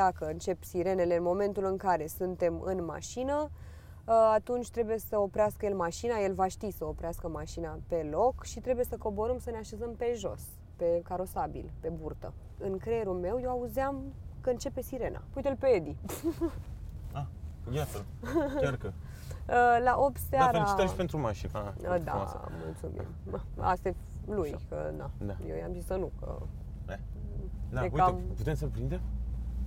Dacă încep sirenele în momentul în care suntem în mașină, uh, atunci trebuie să oprească el mașina, el va ști să oprească mașina pe loc și trebuie să coborâm să ne așezăm pe jos, pe carosabil, pe burtă. În creierul meu eu auzeam că începe sirena. Uite-l pe Edi. Ah, iată, chiar că. Uh, La 8 Da, seara... felicitări și pentru mașina. Uh, Da, mulțumim. Asta e lui, că na. Da. Eu i-am zis să nu, că Da, E uite, cam- putem să-l prindem?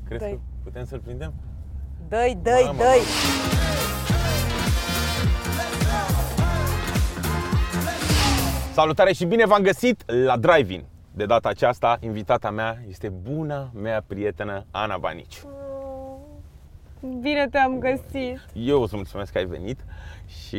Crezi Dă-i. că putem să-l prindem? dă-i, dă-i, Mamă, dă-i! Salutare și bine v-am găsit la Drive-In. De data aceasta, invitata mea este buna mea prietenă Ana Baniciu. Bine te-am găsit! Eu o să mulțumesc că ai venit și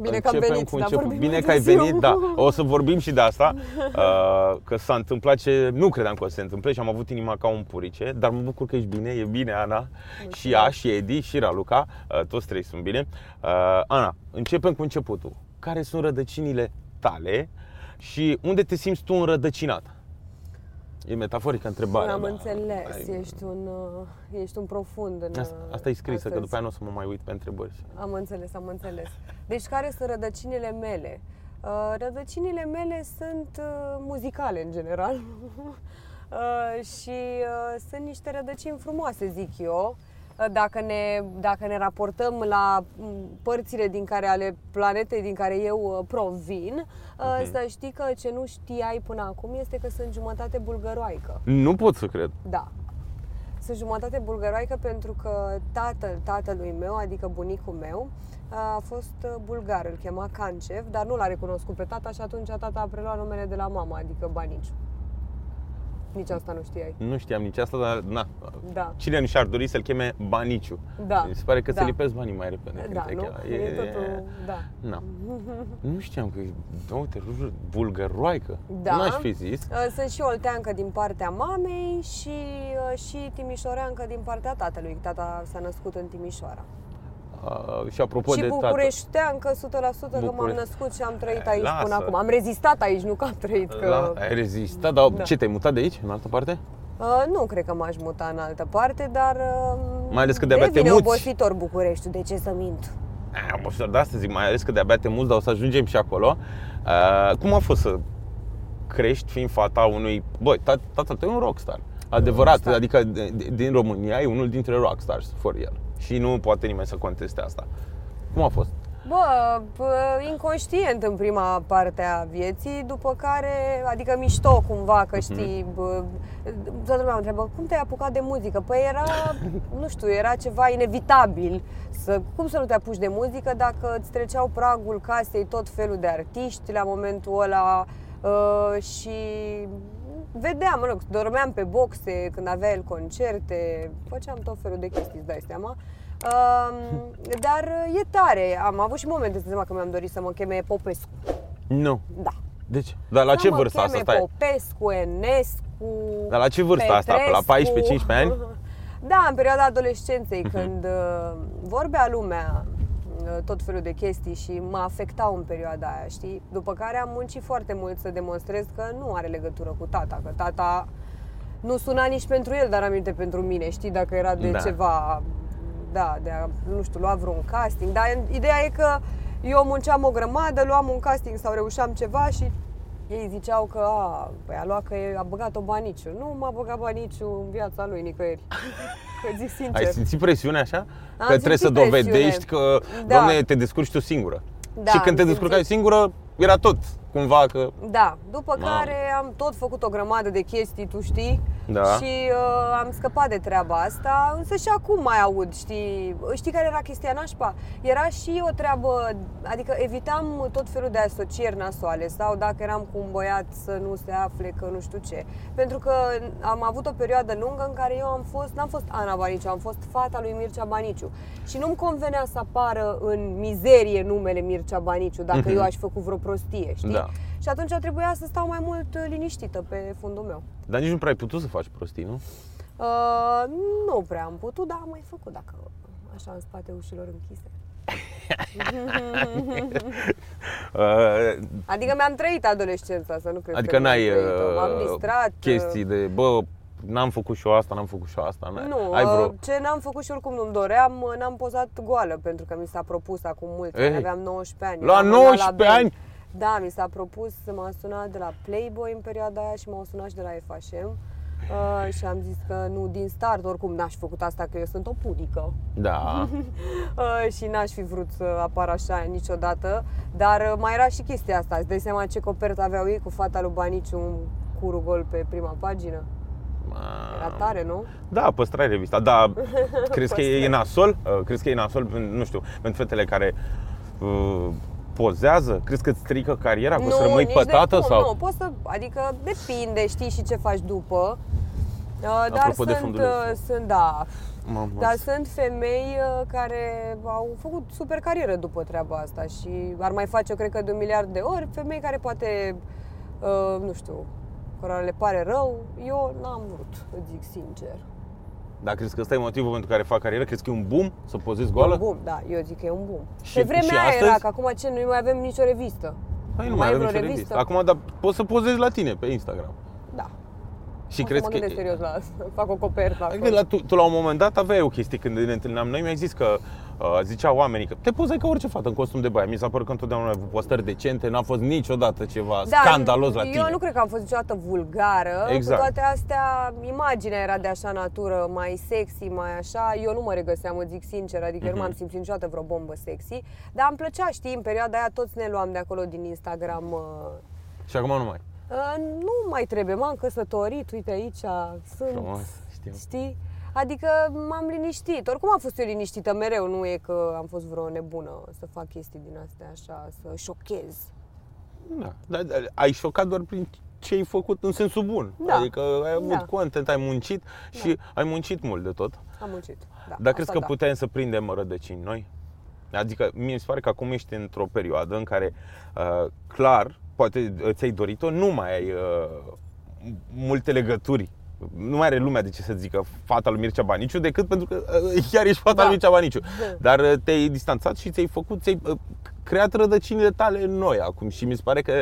Bine că am începem venit, cu dar început. vorbim Bine mai că ai târziu. venit, da. O să vorbim și de asta, uh, că s-a întâmplat ce nu credeam că o să se întâmple și am avut inima ca un purice, dar mă bucur că ești bine, e bine Ana, și ea, și Edi, și Raluca, uh, toți trei sunt bine. Uh, Ana, începem cu începutul. Care sunt rădăcinile tale și unde te simți tu înrădăcinat? E metaforică întrebarea Am mea. înțeles, Ai- ești un, uh, ești un profund în Asta, asta e scrisă, că astăzi. după aia nu o să mă mai uit pe întrebări. Am înțeles, am înțeles. Deci care sunt rădăcinile mele? Uh, Rădăcinile mele sunt uh, muzicale, în general. Uh, și uh, sunt niște rădăcini frumoase, zic eu. Uh, Dacă ne, dacă ne raportăm la m, părțile din care ale planetei din care eu uh, provin, uh, Mhm. să știi că ce nu știai până acum este că sunt jumătate bulgăroaică. Nu pot să cred. Da. Sunt jumătate bulgăroaică pentru că tatăl tatălui meu, adică bunicul meu, a fost uh, bulgar, îl chema Cancev, dar nu l-a recunoscut pe tata și atunci tata a preluat numele de la mama, adică Baniciu. Nici asta nu știai. Nu știam nici asta, dar na. Da. Cine nu și-ar dori să-l cheme Baniciu? Da. Mi se pare că Da. se lipesc banii mai repede. când Da, te nu? cheamă. E totul, da. Na. Nu știam că e, da, uite, rujul bulgăroaică. Da. N-aș fi zis. Uh, Sunt și olteancă din partea mamei și, uh, și timișoreancă din partea tatălui. Tata s-a născut în Timișoara. Uh, și apropo și de tată. bucureșteancă 100% că m-am Bucure- născut și am trăit Eh, aici lasă. până acum. Am rezistat aici, nu că am trăit. Că... La, ai rezistat, dar Da. ce, te-ai mutat de aici, în altă parte? Uh, nu cred că m-aș muta în altă parte, dar... Uh, Mai ales că de-abia te devine muți. obositor Bucureștiul, de ce să mint? Ah, Am de asta zic, mai ales că de-abia te muți, dar o să ajungem și acolo. Uh, cum a fost să crești fiind fata unui... Băi, ta- tatăl tău e un rockstar. Adevărat, rockstar. adică de- de- din România e unul dintre rockstars, for el. Și nu poate nimeni să conteste asta. Cum a fost? Bă, bă, inconștient în prima parte a vieții, după care, adică mișto cumva, că știi, bă, toată lumea mă întreabă, cum te-ai apucat de muzică? Păi era, nu știu, era ceva inevitabil. Să, cum să nu te apuci de muzică dacă îți treceau pragul casei tot felul de artiști la momentul ăla uh, și vedeam, mă rog, dormeam pe boxe când avea el concerte, făceam tot felul de chestii, îți dai seama. Um, dar e tare, am avut și momente, să seama că mi-am dorit să mă cheme Popescu. Nu. Da. Deci, dar la Să ce mă vârstă asta? cheme Stai. Popescu, Enescu, Dar la ce vârstă asta? Pe la Petrescu. 14-15 ani? Da, în perioada adolescenței, Mhm. când uh, vorbea lumea uh, tot felul de chestii și mă afectau în perioada aia, știi? După care am muncit foarte mult să demonstrez că nu are legătură cu tata, că tata nu suna nici pentru el, dar aminte pentru mine, știi, dacă era de Da. ceva, da, de a, nu știu, lua vreun casting, dar ideea e că eu munceam o grămadă, luam un casting sau reușeam ceva și ei ziceau că a, păi a luat că e- a băgat-o baniciu. Nu m-a băgat baniciu în viața lui nicăieri. Că zic sincer. Ai simțit presiune așa? Am că trebuie să simțit dovedești presiune. că, Da. doamne, te descurci tu singură. Da, și când te am descurcai simțit. singură, era tot cumva că... Da, după Mamă. care am tot făcut o grămadă de chestii, tu știi, Da. și uh, am scăpat de treaba asta, însă și acum mai aud, știi, știi care era chestia nașpa? Era și o treabă, adică evitam tot felul de asocieri nasoale sau dacă eram cu un băiat să nu se afle că nu știu ce. Pentru că am avut o perioadă lungă în care eu am fost, n-am fost Ana Baniciu, am fost fata lui Mircea Baniciu și nu-mi convenea să apară în mizerie numele Mircea Baniciu dacă Mhm. eu aș fi făcut vreo prostie, știi? Da. Și atunci trebuia să stau mai mult uh, liniștită pe fundul meu. Dar nici nu prea ai putut să faci prostii, nu? Uh, nu prea am putut, dar am mai făcut dacă așa în spate ușilor închise. Uh, Adică mi-am trăit adolescența, să nu crezi adică că n-ai mi-am trăit-o. M-am uh, distrat. chestii de, bă, n-am făcut și eu asta, n-am făcut și eu asta. n-ai- Nu, ai vreo... uh, ce n-am făcut și oricum nu-mi doream, uh, n-am pozat goală, pentru că mi s-a propus acum mult, Ei, aveam 19 ani. la eram în 19 Alabama. ani? Da, mi s-a propus, m-a sunat de la Playboy în perioada aia și m-au sunat și de la FHM. Uh, și am zis că nu din start, oricum n-aș fi făcut asta, că eu sunt o punică. Da. Uh, și n-aș fi vrut să apar așa niciodată. Dar uh, mai era și chestia asta, îți dai seama ce copertă aveau ei cu fata lui Baniciu, un curu gol pe prima pagină? Era tare, nu? Da, păstrai revista. Da, crezi că e nasol? Uh, Crezi că e nasol, nu știu, pentru fetele care uh, pozează? Crezi că îți strică cariera? Că o să rămâi nici pătată? de cum, sau? Nu, poți să, adică depinde, știi și ce faci după. Uh, Dar Apropo de sunt, funduleț. uh, sunt, da, Mamă. dar sunt femei uh, care au făcut super carieră după treaba asta și ar mai face, eu cred că de un miliard de ori, femei care poate, uh, nu știu, cărora le pare rău, eu n-am vrut, îți zic sincer. Dar crezi că ăsta e motivul pentru care fac carieră? Crezi că e un boom să pozezi E goală? un boom, da, eu zic că e un boom. Și- Pe vremea și aia astăzi? era, că acum ce, nu mai avem nicio revistă. Păi nu Mai mai e avem vreo nicio revistă? revistă. Acum, dar poți să pozezi la tine pe Instagram. Da. Și O crezi să mă că... gândesc serios la asta, fac o copertă Adică acolo. la, tu, tu la un moment dat aveai o chestie când ne întâlneam noi, mi-ai zis că uh, ziceau oamenii că te pozai ca orice fată în costum de baie. Mi s-a părut că întotdeauna ai avut postări decente, n-a fost niciodată ceva scandalos la eu tine. nu cred că am fost niciodată vulgară. Exact. Cu toate astea, imaginea era de așa natură, mai sexy, mai așa. Eu nu mă regăseam, îți zic sincer, adică eu nu Mhm. m-am simțit niciodată vreo bombă sexy. Dar îmi plăcea, știi, în perioada aia toți ne luam de acolo din Instagram. uh, Și acum nu mai. uh, nu mai trebuie, m-am căsătorit, uite aici, sunt, Frumos, știu. știi? Adică m-am liniștit. Oricum am fost eu liniștită mereu, nu e că am fost vreo nebună să fac chestii din astea așa, să șochez. Da. Dar, dar ai șocat doar prin ce ai făcut în sensul bun. Da. Adică ai avut Da. content, ai muncit și ai muncit mult de tot. Am muncit. Da, Dar crezi asta că da. putem să prindem rădăcini noi? Adică mie mi se pare că acum ești într-o perioadă în care uh, clar, poate ți-ai dorit-o, nu mai ai uh, multe legături. Nu mai are lumea de ce să zică fata lui Mircea Baniciu decât pentru că uh, chiar ești fata Da. lui Mircea Baniciu. Dar uh, te-ai distanțat și ți-ai făcut, ți-ai uh, creat rădăcinile tale noi acum și mi se pare că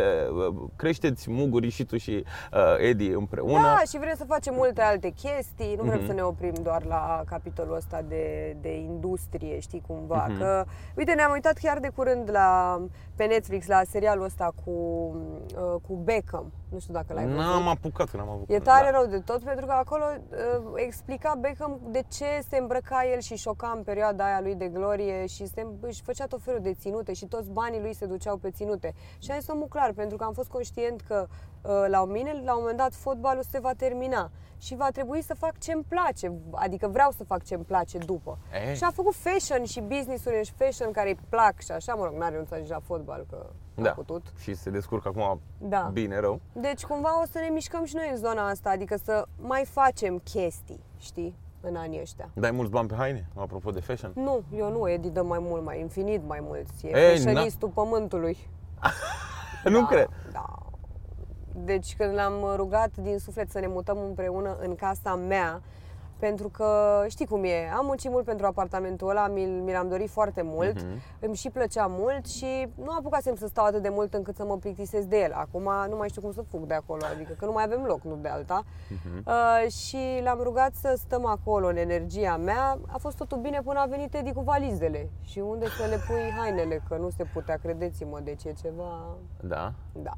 uh, creșteți mugurii și tu și uh, Edi împreună. Da, și vrem să facem multe alte chestii, nu vrem Mhm. să ne oprim doar la capitolul ăsta de, de industrie, știi cumva. Mhm. Că, uite, ne-am uitat chiar de curând la, pe Netflix la serialul ăsta cu, uh, cu Beckham. Nu știu dacă l-ai văzut. N-am apucat, că n-am avut. E tare rău de tot, pentru că acolo uh, explica Beckham de ce se îmbrăca el și șoca în perioada aia lui de glorie și se, își făcea tot felul de ținute și toți banii lui se duceau pe ținute. Și am zis omul clar, pentru că am fost conștient că uh, la mine, la un moment dat, fotbalul se va termina și va trebui să fac ce-mi place, adică vreau să fac ce-mi place după. Ei. Și a făcut fashion și business-uri și fashion care îi plac și așa, mă rog, n-a renunțat nici la fotbal, că a Da. putut. Și se descurcă acum Da. bine rău. Deci cumva o să ne mișcăm și noi în zona asta, adică să mai facem chestii, știi, în anii ăștia. Dai mulți bani pe haine, apropo de fashion? Nu, eu nu, Edi dă mai mult, mai infinit mai mulți. E Ei, fashionistul pământului. nu da, cred. Da. Deci când l-am rugat din suflet să ne mutăm împreună în casa mea, pentru că știi cum e, am muncit mult pentru apartamentul ăla, mi, mi l-am dorit foarte mult, Mhm. îmi și plăcea mult și nu apucasem să stau atât de mult încât să mă plictisesc de el. Acum nu mai știu cum să fug de acolo, adică că nu mai avem loc, nu de alta. Mhm. Uh, și l-am rugat să stăm acolo în energia mea. A fost totul bine până a venit Edi cu valizele. Și unde să le pui hainele, că nu se putea, credeți-mă, deci e ceva... Da. Da.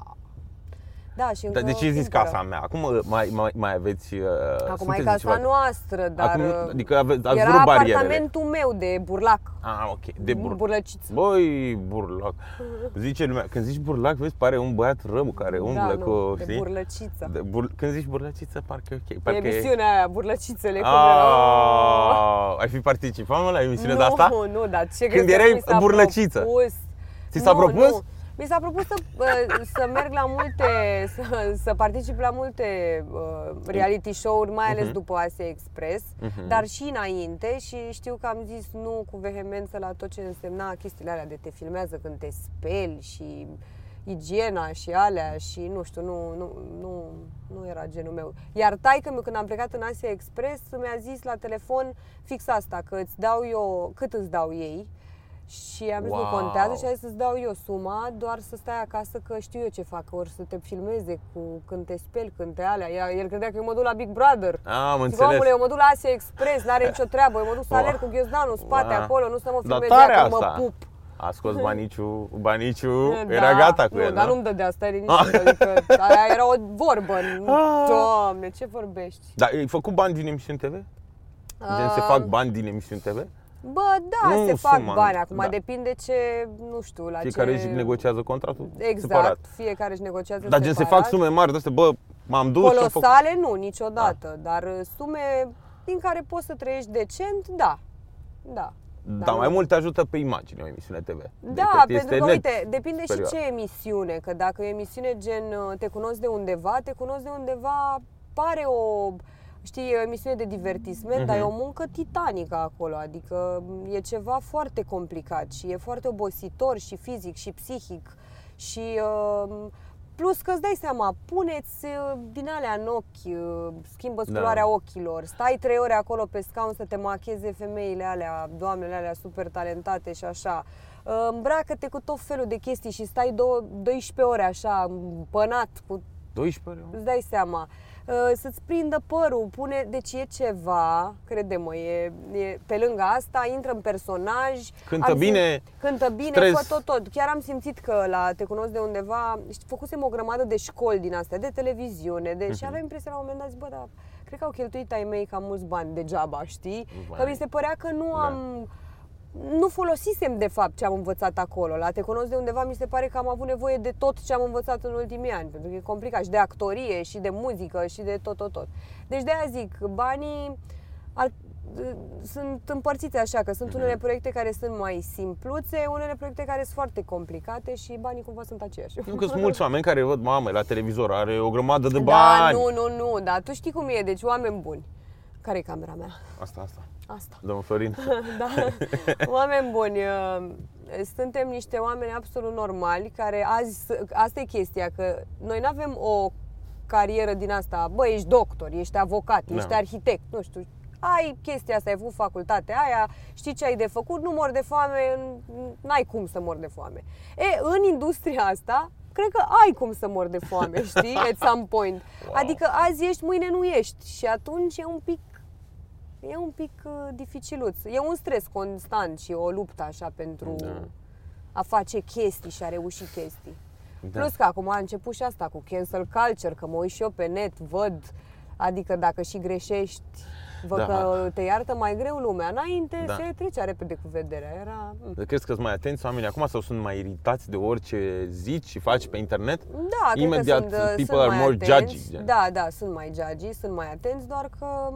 Da, și încă Dar de ce zici cumpără. casa mea? Acum uh, mai, mai, mai aveți... Uh, Acum sunteți e în casa ceva- noastră, dar Acum, uh, adică aveți, ați era vrut barierele. apartamentul meu de burlac. Ah, ok. De bur... Burlăciță. Băi, burlac. Zice lumea, când zici burlac, vezi, pare un băiat rău care umblă da, cu, nu, știi? de burlăciță. De bur... Când zici burlăciță, parcă e ok. E Parcă emisiunea aia, burlăcițele, cum erau. Ah, ai fi participat mă, la emisiunea nu, de asta? Nu, dar ce Când crezi că erai mi s-a burlăciță. propus? Ți s-a Nu, propus? Nu. Mi s-a propus să, bă, să merg la multe, să, să particip la multe uh, reality show-uri, mai ales Mhm. după Asia Express, Mhm. dar și înainte și știu că am zis nu cu vehemență la tot ce însemna chestiile alea de te filmează când te speli și igiena și alea și nu știu, nu, nu, nu, nu era genul meu. Iar taică meu când am plecat în Asia Express mi-a zis la telefon fix asta, că îți dau eu, cât îți dau ei, Și am zis, Wow. nu contează și a zis să-ți dau eu suma, doar să stai acasă că știu eu ce fac, ori să te filmeze cu când te speli, când te alea. El, el credea că eu mă duc la Big Brother. Am Zic, înțeles. omule, eu mă duc la Asia Express, n-are nicio treabă, eu mă duc să Wow. alerg cu ghiozdanul în spate Wow. acolo, nu să mă Dar filmeze tare ea că asta. mă pup. A scos banicul, banicul Da. era gata cu nu, el, dar da? nu-mi dădea, stai liniștit, adică aia era o vorbă. Ah. Doamne, ce vorbești? Dar ai făcut bani din emisiuni TV? Gen, se Ah, fac bani din emisiuni TV? Bă, da, Nu se fac suma, bani acum, da. depinde ce, nu știu, la Fiecare ce... își negociază contractul Exact, separat. fiecare își negociază Dar gen se separat. fac sume mari de astea, bă, m-am dus și am făcut... Colosale nu, niciodată, dar uh, sume din care poți să trăiești decent, da. Da. Dar mai mult te ajută pe imagine o emisiune TV. Da, decât pentru că, net uite, depinde superior. și ce emisiune, că dacă e o emisiune gen uh, te cunosc de undeva, te cunosc de undeva, pare o, știi, e o emisiune de divertisment, Mhm. dar e o muncă titanică acolo, adică e ceva foarte complicat și e foarte obositor și fizic și psihic și uh, plus că îți dai seama, puneți uh, din alea în ochi, uh, schimbă Da. culoarea ochilor, stai trei ore acolo pe scaun să te macheze femeile alea, doamnele alea super talentate și așa. Uh, Îmbracă-te cu tot felul de chestii și stai două, 12 ore așa, împănat, cu 12 ore? îți dai seama. Uh, Să-ți prindă părul, pune, deci e ceva, crede-mă, e, e, pe lângă asta, intră în personaj. Cântă Am bine, cântă bine, stres. fă tot, tot. Chiar am simțit că la Te cunosc de undeva, știi, făcusem o grămadă de școli din astea, de televiziune, de, Mhm. și aveam impresia la un moment dat, zic, bă, dar cred că au cheltuit ai mei cam mulți bani degeaba, știi? Vai. Că mi se părea că nu Da. am nu folosisem de fapt ce am învățat acolo. La Te cunosc de undeva mi se pare că am avut nevoie de tot ce am învățat în ultimii ani, pentru că e complicat și de actorie și de muzică și de tot, tot, tot. Deci de aia zic, banii ar, sunt împărțiți așa, că sunt unele proiecte care sunt mai simpluțe, unele proiecte care sunt foarte complicate și banii cumva sunt aceiași. Nu că sunt mulți oameni care văd, mamă, la televizor are o grămadă de Da, bani. nu, nu, nu, dar tu știi cum e, deci oameni buni. Care e camera mea? Asta, asta. Asta. Domnul Florin. da. Oameni buni, uh, suntem niște oameni absolut normali care azi, asta e chestia, că noi nu avem o carieră din asta, bă, ești doctor, ești avocat, Da. ești arhitect, nu știu, ai chestia asta, ai făcut facultatea aia, știi ce ai de făcut, nu mor de foame, n- n-ai cum să mor de foame. E, în industria asta, cred că ai cum să mor de foame, știi, at some point. Wow. Adică azi ești, mâine nu ești și atunci e un pic E un pic uh, dificiluț. E un stres constant și o luptă așa pentru Da. a face chestii și a reuși chestii. Da. Plus că acum a început și asta cu cancel culture, că mă uit și eu pe net, văd, adică dacă și greșești, văd Da. că te iartă mai greu lumea. Înainte Da. se trecea repede cu vederea. Era... mm. Crezi că sunt mai atenți oamenii acum sau sunt mai iritați de orice zici și faci pe internet? Da, cred Imediat că sunt, uh, people sunt are mai more atenți. judgy, gen. Da, da, sunt mai judgy, sunt mai atenți, doar că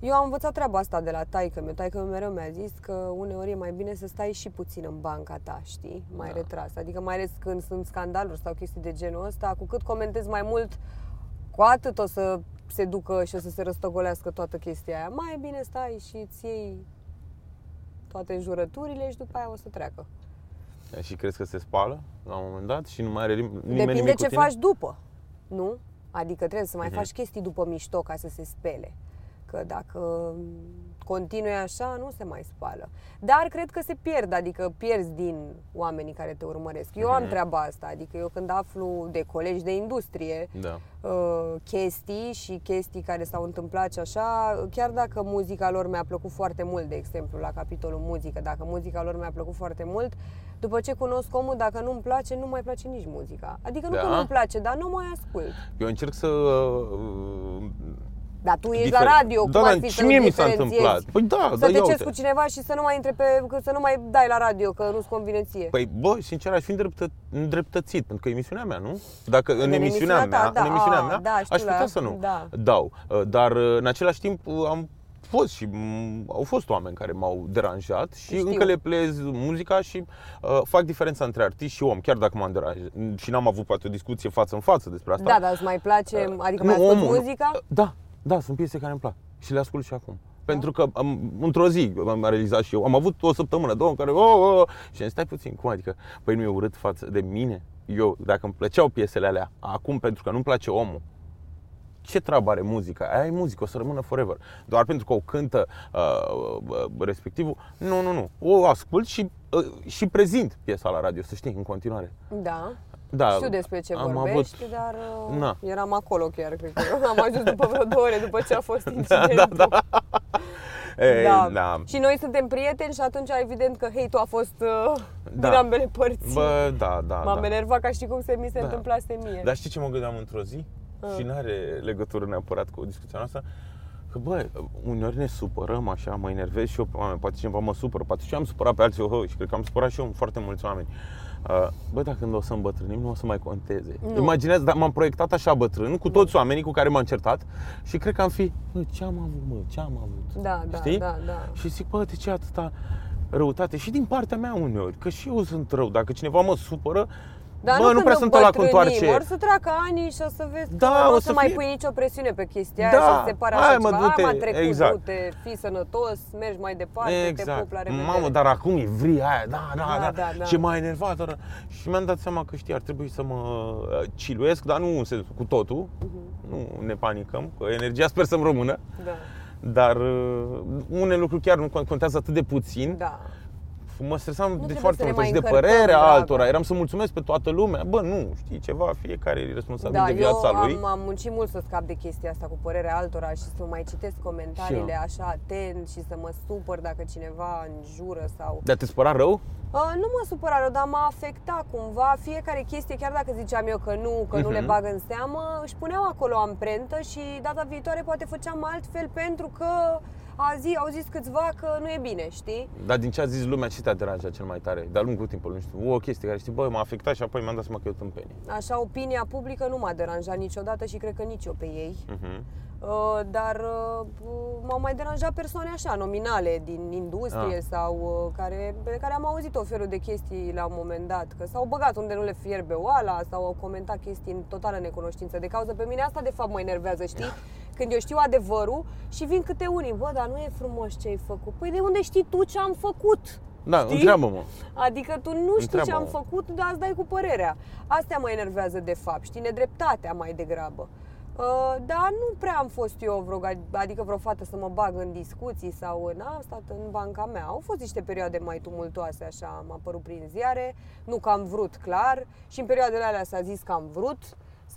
eu am învățat treaba asta de la taică meu. Taică meu mereu mi-a zis că uneori e mai bine să stai și puțin în banca ta, știi? Mai Da. retras. Adică mai ales când sunt scandaluri sau chestii de genul ăsta, cu cât comentezi mai mult, cu atât o să se ducă și o să se răstogolească toată chestia aia. Mai e bine stai și îți iei toate înjurăturile și după aia o să treacă. Și crezi că se spală la un moment dat și nu mai are nim- nimeni Depinde nimic ce cu tine? faci după, nu? Adică trebuie să mai Mhm. faci chestii după mișto ca să se spele. Că dacă continui așa, nu se mai spală. Dar cred că se pierd, adică pierzi din oamenii care te urmăresc. Eu am Mhm. treaba asta, adică eu când aflu de colegi de industrie Da. uh, chestii și chestii care s-au întâmplat și așa, chiar dacă muzica lor mi-a plăcut foarte mult, de exemplu, la capitolul muzică, dacă muzica lor mi-a plăcut foarte mult, după ce cunosc omul, dacă nu-mi place, nu mai place nici muzica. Adică nu Da? că nu-mi place, dar nu mai ascult. Eu încerc să... uh, Dar tu ești Difer- la radio, da, cum da, ar fi și să mie nu mi s-a diferențiezi? întâmplat. Păi da, să da, te ia cerți uite. cu cineva și să nu mai intre pe, că să nu mai dai la radio, că nu-ți convine ție. Păi, bă, sincer, aș fi îndreptă, îndreptățit, pentru că e emisiunea mea, nu? Dacă în, În emisiunea emisiunea mea, ta, da, în emisiunea a, mea, da, știu aș putea la- să nu da. dau. Uh, Dar, uh, în același timp, uh, am fost și m- au fost oameni care m-au deranjat și Știu. încă le plez muzica și uh, fac diferența între artist și om, chiar dacă m-am deranjat și n-am avut poate o discuție față în față despre asta. Da, dar îți mai place, Uh, adică nu, mai asculti omul, nu. muzica? Uh, Da, da, sunt piese care îmi plac și le ascult și acum. Pentru că am, într-o zi am realizat și eu, am avut o săptămână, două în care, oh, oh, oh, și am stai puțin, cum adică, păi nu e urât față de mine? Eu, dacă îmi plăceau piesele alea, acum pentru că nu-mi place omul, ce treabă are muzica? Aia e muzică, o să rămână forever. Doar pentru că o cântă uh, uh, respectivul. Nu, nu, nu. O ascult și, uh, și prezint piesa la radio, să știi, în continuare. Da. Da, Știu despre ce am vorbești, avut- dar uh, Na. eram acolo chiar, cred că. Am ajuns după vreo două ore după ce a fost Da, incidentul. da, da. E, Da. da. Și noi suntem prieteni și atunci evident că hate-ul a fost uh, Da. din ambele părți. Bă, da, da, M-am da. enervat ca și cum se mi se Da. întâmplase mie. Dar știi ce mă gândeam într-o zi? Ah. Și nu are legătură neapărat cu discuția noastră. Că bă, uneori ne supărăm așa, mă enervez și eu pe oameni, poate cineva mă supără, poate și eu am supărat pe alții, oh, și cred că am supărat și eu foarte mulți oameni. Uh, Bă, dacă când o să îmbătrânim, nu o să mai conteze. Nu. Imaginează, dar m-am proiectat așa bătrân, cu toți oamenii cu care m-am certat și cred că am fi, bă, ce am avut, mă, ce am avut? Da, da, Știi? da, da. Și zic, bă, de ce atâta răutate? Și din partea mea uneori, că și eu sunt rău. Dacă cineva mă supără, Dar bă, nu, nu când prea sunt ăla cu îmbătrânim, întoarce. Or să treacă ani și o să vezi Da, că nu o o să să mai fie- pui nicio presiune pe chestia Da, aia și să se pare hai, așa mă, ceva. du-te, Hai, m-a trecut, exact. du-te, fii sănătos, mergi mai departe, te Exact. pup, la revedere. Mamă, dar acum e vri aia, da, da, Da, da, da, da. Ce m-a enervat, dar... Și mi-am dat seama că știi, ar trebui să mă uh, ciluiesc, dar nu în sensul cu totul. Mhm. Nu ne panicăm, că energia sper să-mi rămână. Da, Dar uh, unele lucruri chiar nu contează atât de puțin. da. Mă stresam de trebuie foarte să ne multe mai și de încărcăm, părerea dragă. altora. Eram să mulțumesc pe toată lumea. Bă, nu, știi ceva, fiecare e responsabil Da, de eu viața lui. am, am muncit mult să scap de chestia asta cu părerea altora și să mai citesc comentariile Și așa atent și să mă supăr dacă cineva înjură sau... Dar te spăra rău? Uh, nu mă supăra rău, dar m-a afectat cumva fiecare chestie, chiar dacă ziceam eu că nu, că nu le Mhm. bag în seamă, își puneau acolo amprentă și data viitoare poate făceam altfel pentru că a zi, au zis câțiva că nu e bine, știi? Dar din ce a zis lumea, ce te-a deranjat cel mai tare? De-a lungul timpului, nu știu, o chestie care știi, bă, m-a afectat și apoi mi-am dat seama că e o tâmpenie. Așa, opinia publică nu m-a deranjat niciodată și cred că nici eu pe ei. Mhm. Uh, dar uh, m-au mai deranjat persoane așa, nominale, din industrie Ah. sau uh, care, pe care am auzit o felul de chestii la un moment dat, că s-au băgat unde nu le fierbe oala sau au comentat chestii în totală necunoștință de cauză. Pe mine asta de fapt mă enervează, știi? Când eu știu adevărul și vin câte unii, bă, dar nu e frumos ce ai făcut. Păi de unde știi tu ce am făcut? Da, Știi? întreabă-mă. Adică tu nu știi ce Întreabă-mă. am făcut, dar îți dai cu părerea. Astea mă enervează de fapt, știi, nedreptatea mai degrabă. Uh, dar nu prea am fost eu vreo, adică vreo fată să mă bag în discuții sau n-am stat în banca mea. Au fost niște perioade mai tumultoase, așa, am apărut prin ziare, nu că am vrut clar și în perioadele alea s-a zis că am vrut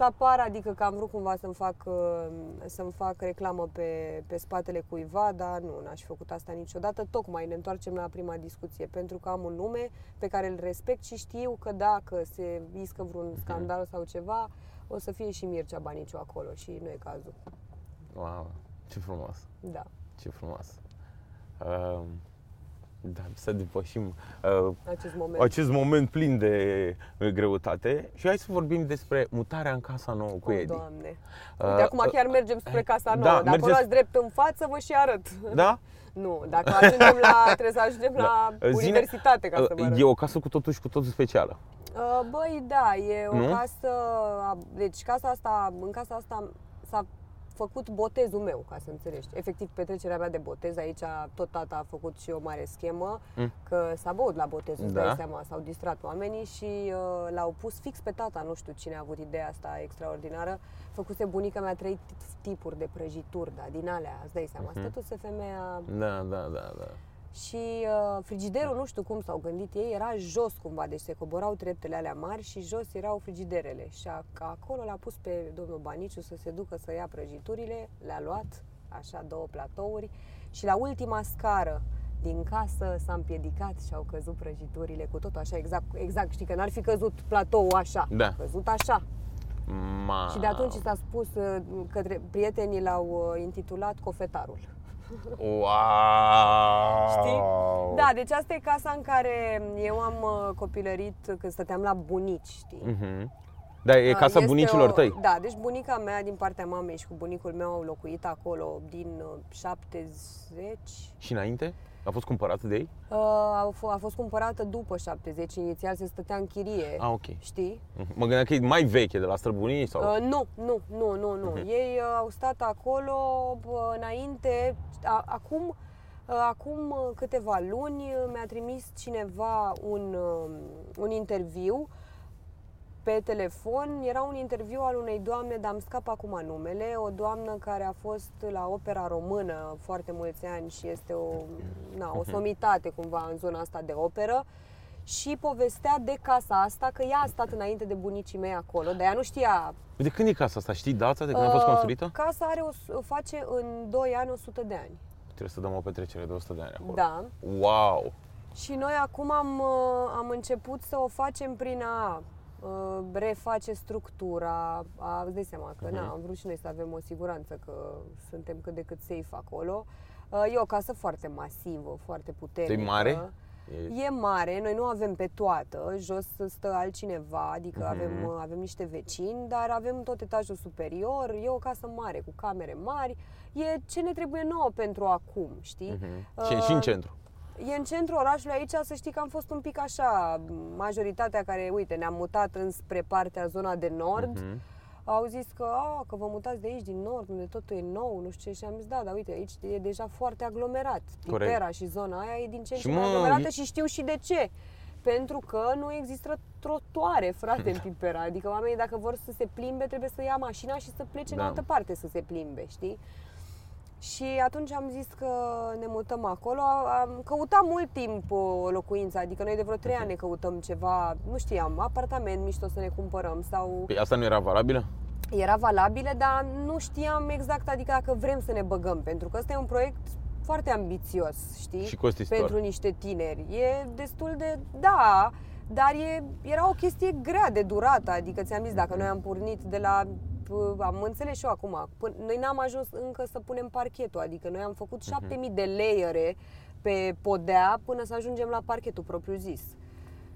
să apar, adică că am vrut cumva să-mi fac, uh, să-mi fac reclamă pe, pe spatele cuiva, dar nu, n-aș fi făcut asta niciodată. Tocmai ne întoarcem la prima discuție, pentru că am un nume pe care îl respect și știu că dacă se iscă vreun scandal sau ceva, o să fie și Mircea Baniciu acolo și nu e cazul. Wow, ce frumos, Da, ce frumos. Uh, da, să depășim uh, acest moment. acest moment plin de uh, greutate și hai să vorbim despre mutarea în casa nouă cu Oh, Edi. Doamne. Uh, Uite, acum chiar mergem spre casa nouă. da, Dacă mergeți- o luați drept în față, vă și arăt. Da? Nu, dacă ajungem la, trebuie să ajungem la Zine- universitate ca să vă arăt. E o casă cu totul și cu totul specială. Uh, Băi, da, e o Nu? casă, deci casa asta, în casa asta s-a făcut botezul meu, ca să înțelegi. Efectiv, petrecerea mea de botez, aici tot tata a făcut și o mare schemă, Mm. că s-a băut la botez, îți Da. dai seama, s-au distrat oamenii și uh, l-au pus fix pe tata, nu știu cine a avut ideea asta extraordinară, făcuse bunica mea trei tipuri de prăjituri, da, din alea, îți dai seama, Mhm. stătuse femeia Da, da, da, da. Și uh, frigiderul, nu știu cum s-au gândit ei, era jos cumva, deci se coborau treptele alea mari și jos erau frigiderele. Și a, acolo l-a pus pe domnul Baniciu să se ducă să ia prăjiturile, le-a luat, așa, două platouri și la ultima scară din casă s-a împiedicat și au căzut prăjiturile cu totul așa, exact, exact știi că n-ar fi căzut platoul așa, Da. a căzut așa. Ma... Și de atunci s-a spus uh, către prietenii l-au uh, intitulat Cofetarul. Wow! Știi? Da, deci asta e casa în care eu am uh, copilărit când stăteam la bunici, știi? Mhm. Da, e Uh, casa este bunicilor o- tăi. Da, deci bunica mea din partea mamei și cu bunicul meu au locuit acolo din uh, 70. Și înainte? A fost cumpărată de ei? Uh, a, f- a fost cumpărată după 70, inițial se stătea în chirie. Ah, ok. Știi? Mhm. Mă gândeam că e mai veche, de la străbunii sau... Uh, nu, nu, nu, nu, nu. Mhm. Ei uh, au stat acolo uh, înainte, a, acum, uh, acum uh, câteva luni uh, mi-a trimis cineva un, uh, un interviu pe telefon era un interviu al unei doamne, dar îmi scap acum numele, o doamnă care a fost la opera română foarte mulți ani și este o, na, o somitate cumva în zona asta de operă și povestea de casa asta, că ea a stat înainte de bunicii mei acolo, dar ea nu știa... De când e casa asta? Știi data de când a fost Uh, construită? Casa are o, o face în 2 ani 100 de ani. Trebuie să dăm o petrecere de 100 de ani acolo. Da. Wow! Și noi acum am, uh, am început să o facem prin a uh, reface structura, a, îți dai seama că Mhm. na, am vrut și noi să avem o siguranță că suntem cât de cât safe acolo. Uh, E o casă foarte masivă, foarte puternică. E mare? E- E mare, noi nu avem pe toată, jos stă altcineva, adică Mhm. avem, uh, avem niște vecini, dar avem tot etajul superior, e o casă mare, cu camere mari, e ce ne trebuie nouă pentru acum, știi? Mhm. Și, și în Uh, centru. E în centrul orașului aici, să știi că am fost un pic așa, majoritatea care, uite, ne-am mutat înspre partea, zona de nord, Mhm. au zis că, a, că vă mutați de aici, din nord, unde totul e nou, nu știu ce, și am zis, da, dar uite, aici e deja foarte aglomerat. Corect. Pipera și zona aia e din ce în Și, ce mai mă, aglomerată e- și știu și de ce. Pentru că nu există trotuare, frate, în Pipera. Adică oamenii dacă vor să se plimbe, trebuie să ia mașina și să plece în Da. altă parte să se plimbe, știi? Și atunci am zis că ne mutăm acolo. Am căutat mult timp o locuință, adică noi de vreo trei ani ne căutăm ceva, nu știam, apartament mișto să ne cumpărăm sau Păi asta nu era valabilă? era valabilă, dar nu știam exact, adică dacă vrem să ne băgăm, pentru că ăsta e un proiect foarte ambițios, știi? Și costisitor. Pentru niște tineri. E destul de, da, dar e, era o chestie grea de durată, adică ți-am zis, dacă noi am pornit de la p- am înțeles și eu acum, până, noi n-am ajuns încă să punem parchetul, adică noi am făcut 7000 de layere pe podea până să ajungem la parchetul propriu-zis.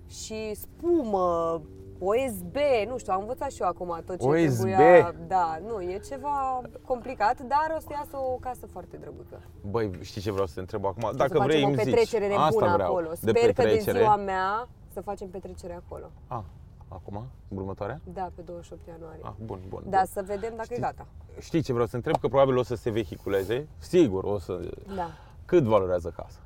Și spumă, OSB, nu știu, am învățat și eu acum tot ce OSB? trebuia. Da, nu, e ceva complicat, dar o să iasă o casă foarte drăguță. Băi, știi ce vreau să te întreb acum? să Dacă facem vrei o îmi zici. petrecere nebună Asta vreau. acolo. De Sper că de petrecere. ziua mea să facem petrecere acolo. A, acum? Următoarea? Da, pe 28 ianuarie. Ah, bun, bun. Da, bun. să vedem dacă e gata. Știi ce vreau să întreb? Că probabil o să se vehiculeze. Sigur, o să... Da. Cât valorează casa?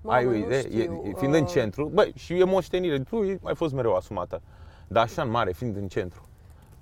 Mamă, Ai o nu idee? știu, E, fiind în uh, centru, băi, și e moștenire, tu ai fost mereu asumată. Dar așa în mare, fiind în centru.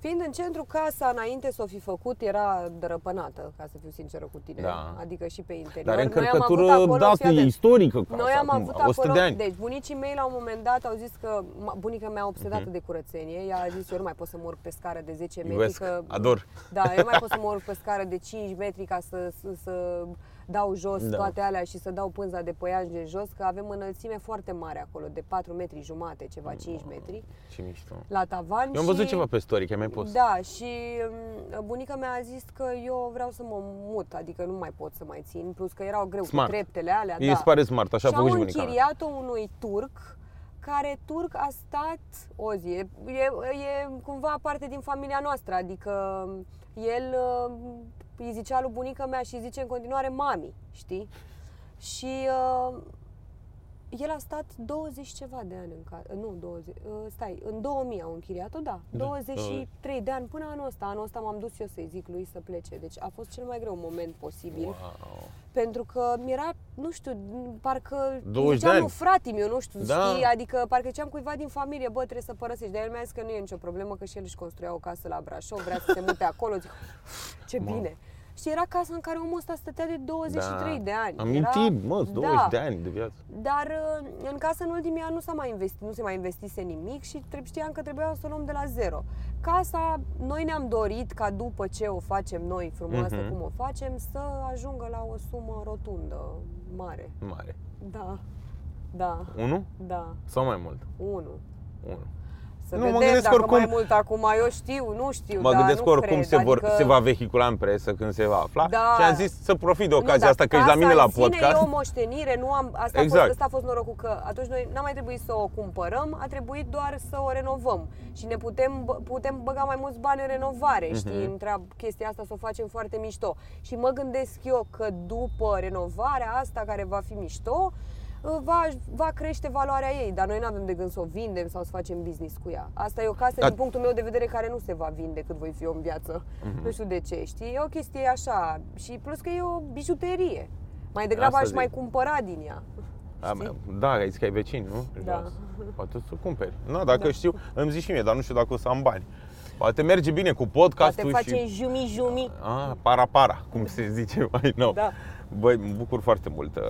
Fiind în centru, casa înainte să o fi făcut era dărăpânată, ca să fiu sinceră cu tine. Da. Adică și pe interior. Dar are Noi am avut încărcătură, acolo, da, fii e atent, istorică casa, Noi am acum, avut 100 acolo, de ani. deci bunicii mei la un moment dat au zis că ma- bunica mea obsedată Mhm. de curățenie, ea a zis eu nu mai pot să mă urc pe scară de 10 metri, Iubesc, că ador. Da, eu nu mai pot să mă urc pe scară de 5 metri ca să, să, să dau jos Da. toate alea și să dau pânza de păianj de jos, că avem înălțime foarte mare acolo, de 4 metri jumate, ceva 5 metri, Ce mișto. la tavan. Eu am și... văzut ceva pe story, că mi-ai pus. Da, și mm, bunica mea a zis că eu vreau să mă mut, adică nu mai pot să mai țin, plus că erau greu Smart. cu treptele alea. Îi da. se pare smart, așa a și făcut am și bunica mea. închiriat-o unui turc care turc a stat o zi. E, e, e cumva parte din familia noastră, adică el uh, îi zicea lui bunica mea și îi zice în continuare mami, știi? Și uh, el a stat 20 ceva de ani în casă, nu 20, uh, stai, în 2000 au închiriat-o, da, Da, 23 de ani până anul ăsta, anul ăsta m-am dus eu să-i zic lui să plece, deci a fost cel mai greu moment posibil. Wow. Pentru că mi-era, nu știu, parcă 20 de ziceam ani. lui frate meu, nu știu, Da. știi, adică parcă ziceam cuiva din familie, bă, trebuie să părăsești. Dar el mi-a zis că nu e nicio problemă, că și el își construia o casă la Brașov, vrea să se mute acolo. Zic, ce Mă. bine. Și era casa în care omul ăsta stătea de 23 de ani. Am Era- mintit, mă, 20 da. de ani de viață. Dar uh, în casă în ultimii ani nu s-a mai investit, nu se mai investise nimic și trebuie, știam că trebuia să o luăm de la zero. Casa, noi ne-am dorit ca după ce o facem noi frumoasă Mhm. cum o facem, să ajungă la o sumă rotundă, mare. Mare. Da, da, Unu? da, Sau mai mult? unu. Unu. Să Nu, mă vedem gândesc dacă oricum- mai mult acum, eu știu, nu știu, Mă dar gândesc nu că oricum cred, se, vor, adică... se va vehicula în presă când se va afla Da. și am zis să profit de Nu, ocazia dar asta că ești la casa mine la în sine podcast. e o moștenire, nu am, asta, a Exact. fost, asta a fost norocul că atunci noi n-am mai trebuit să o cumpărăm, a trebuit doar să o renovăm și ne putem, bă- putem băga mai mulți bani în renovare, Mhm. știi, întreab chestia asta să o facem foarte mișto. Și mă gândesc eu că după renovarea asta care va fi mișto, va, va crește valoarea ei, dar noi nu avem de gând să o vindem sau să facem business cu ea. Asta e o casă, Dar- din punctul meu de vedere, care nu se va vinde cât voi fi eu în viață. Mhm. Nu știu de ce, știi? E o chestie așa și plus că e o bijuterie. Mai degrabă Asta aș zic. mai cumpăra din ea. A, știi? Da, ai zis că ai vecini, nu? Da. Jos. Poate să cumperi. Nu, dacă Da. știu, îmi zici și mie, dar nu știu dacă o să am bani. Poate merge bine cu podcastul Poate și... facem jumi-jumi. A, para-para, cum se zice mai nou. Da. Băi, mă bucur foarte mult uh,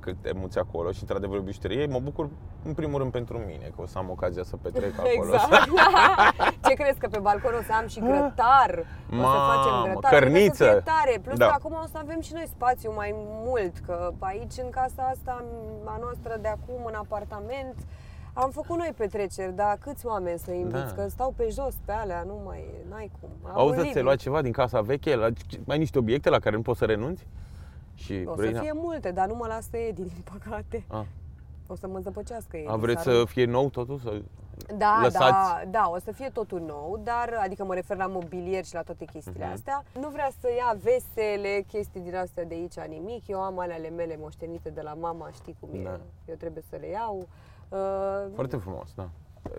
că te muți acolo și într-adevăr e o bijuterie. Mă bucur în primul rând pentru mine, că o să am ocazia să petrec acolo. Exact. Ce crezi că pe balcon o să am și grătar? O să Mamă, facem grătar. cărniță. Trebuie să fie tare. Plus Da. că acum o să avem și noi spațiu mai mult, că aici în casa asta a noastră de acum în apartament am făcut noi petreceri, dar câți oameni să inviți? Da. Că stau pe jos pe alea, nu mai, n-ai cum. Au Auzi, un ți-ai living. luat ceva din casa veche? La, mai ai niște obiecte la care nu poți să renunți? Și O vrei- să fie multe, dar nu mă lasă Edi, din păcate. A, O să mă zăpăcească Edi. a, vreți s-ar- să fie nou totul? Să... Da, lăsați? da, da, o să fie totul nou, dar adică mă refer la mobilier și la toate chestiile Mhm. astea. Nu vrea să ia vesele, chestii din astea de aici, nimic. Eu am alele mele moștenite de la mama, știi cum e. Da. Eu trebuie să le iau. Uh, Foarte frumos, da.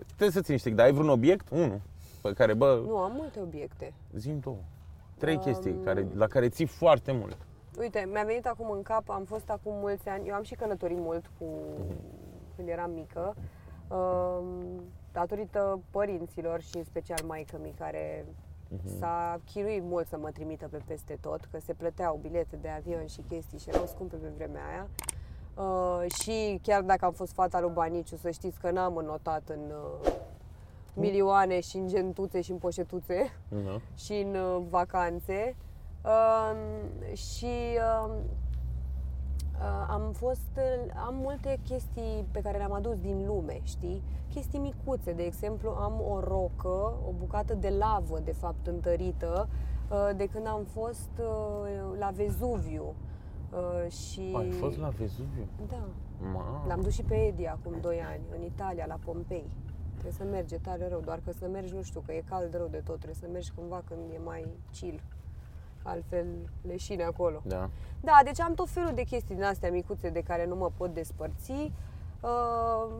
Trebuie să ții niște, dar ai vreun obiect? Unul. Pe care, bă, nu, am multe obiecte. zim două. Trei Um, chestii care, la care ții foarte mult. Uite, mi-a venit acum în cap, am fost acum mulți ani, eu am și călătorit mult cu, când eram mică, um, datorită părinților și în special maică mi care s-a chinuit mult să mă trimită pe peste tot, că se plăteau bilete de avion și chestii și erau scumpe pe vremea aia. Uh, și chiar dacă am fost fata lui Baniciu, să știți că n-am înnotat în uh, milioane și în gentuțe și în poșetuțe Uh-huh. și în uh, vacanțe. Um, și um, uh, am fost, uh, am multe chestii pe care le-am adus din lume, știi? Chestii micuțe, de exemplu, am o rocă, o bucată de lavă, de fapt, întărită, uh, de când am fost uh, la Vezuviu. Uh, și... Ai fost la Vezuviu? Da. Ma. L-am dus și pe Edi acum 2 ani, în Italia, la Pompei. Trebuie să merge tare rău, doar că să mergi, nu știu, că e cald rău de tot, trebuie să mergi cândva când e mai chill. Altfel leșine acolo. Da. Da, deci am tot felul de chestii din astea micuțe de care nu mă pot despărți. Uh,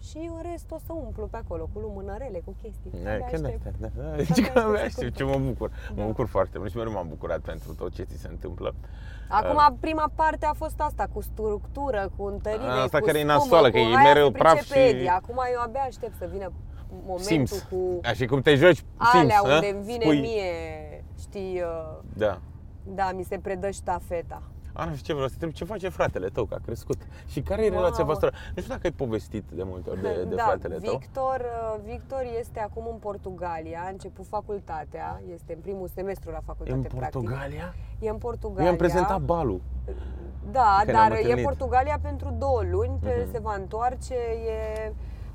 și în rest o să umplu pe acolo cu lumânărele, cu chestii. Da, Abia chiar aștept. da, da, da. Abia Deci aștept că abia să știu ce cumpăr. mă bucur. Mă Da. bucur foarte mult și mereu m-am bucurat pentru tot ce ți se întâmplă. Acum, prima parte a fost asta, cu structură, cu întărire, Asta cu care e spumă, nasoală, cu că e aia mereu se praf pricepe și- Edi. Acum eu abia aștept să vină momentul Simți. cu Așa cum te joci, simți, alea a? unde îmi vine Spui- mie, știi, uh, Da. da, mi se predă ștafeta. Ana, și ce vreau să te întreb, ce face fratele tău, că a crescut? Și care e Wow. relația voastră? Nu știu dacă ai povestit de multe ori de, de da, fratele tău. Victor, uh, Victor este acum în Portugalia, a început facultatea, este în primul semestru la E facultate în practic. Portugalia? E în Portugalia. Eu am prezentat balul. Da, Că ne-am dar e întâlnit. Portugalia pentru două luni, pe Mhm. se va întoarce, e...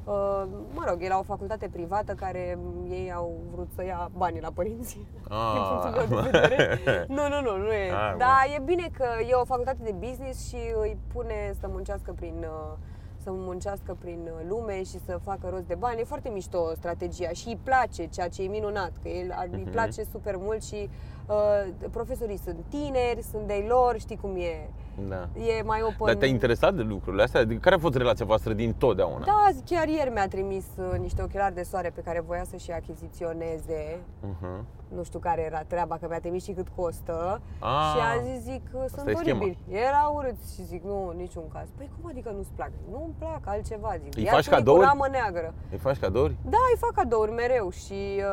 Uh, mă rog, e la o facultate privată care m, ei au vrut să ia banii la părinți. Ah. Din punctul meu de vedere. Nu, nu, nu, nu e. Ah, Dar e bine că e o facultate de business și îi pune să muncească prin uh, să muncească prin uh, lume și să facă rost de bani. E foarte mișto strategia și îi place, ceea ce e minunat, că el, ar- îi Mhm. place super mult și uh, profesorii sunt tineri, sunt de lor, știi cum e. Da. E mai open. Dar te-ai interesat de lucrurile astea? Adică Care a fost relația voastră din totdeauna? Da, chiar ieri mi-a trimis uh, niște ochelari de soare pe care voia să și achiziționeze. Uh-huh. Nu știu care era treaba, că mi-a trimis și cât costă. Ah. Și a zis, zic, că sunt e schema. oribili. Era urât și zic, nu, niciun caz. Păi cum adică nu-ți plac? Nu-mi plac, altceva, zic. Îi Ia faci tu unii cadouri? Cu ramă neagră. Îi faci cadouri? Da, îi fac cadouri mereu și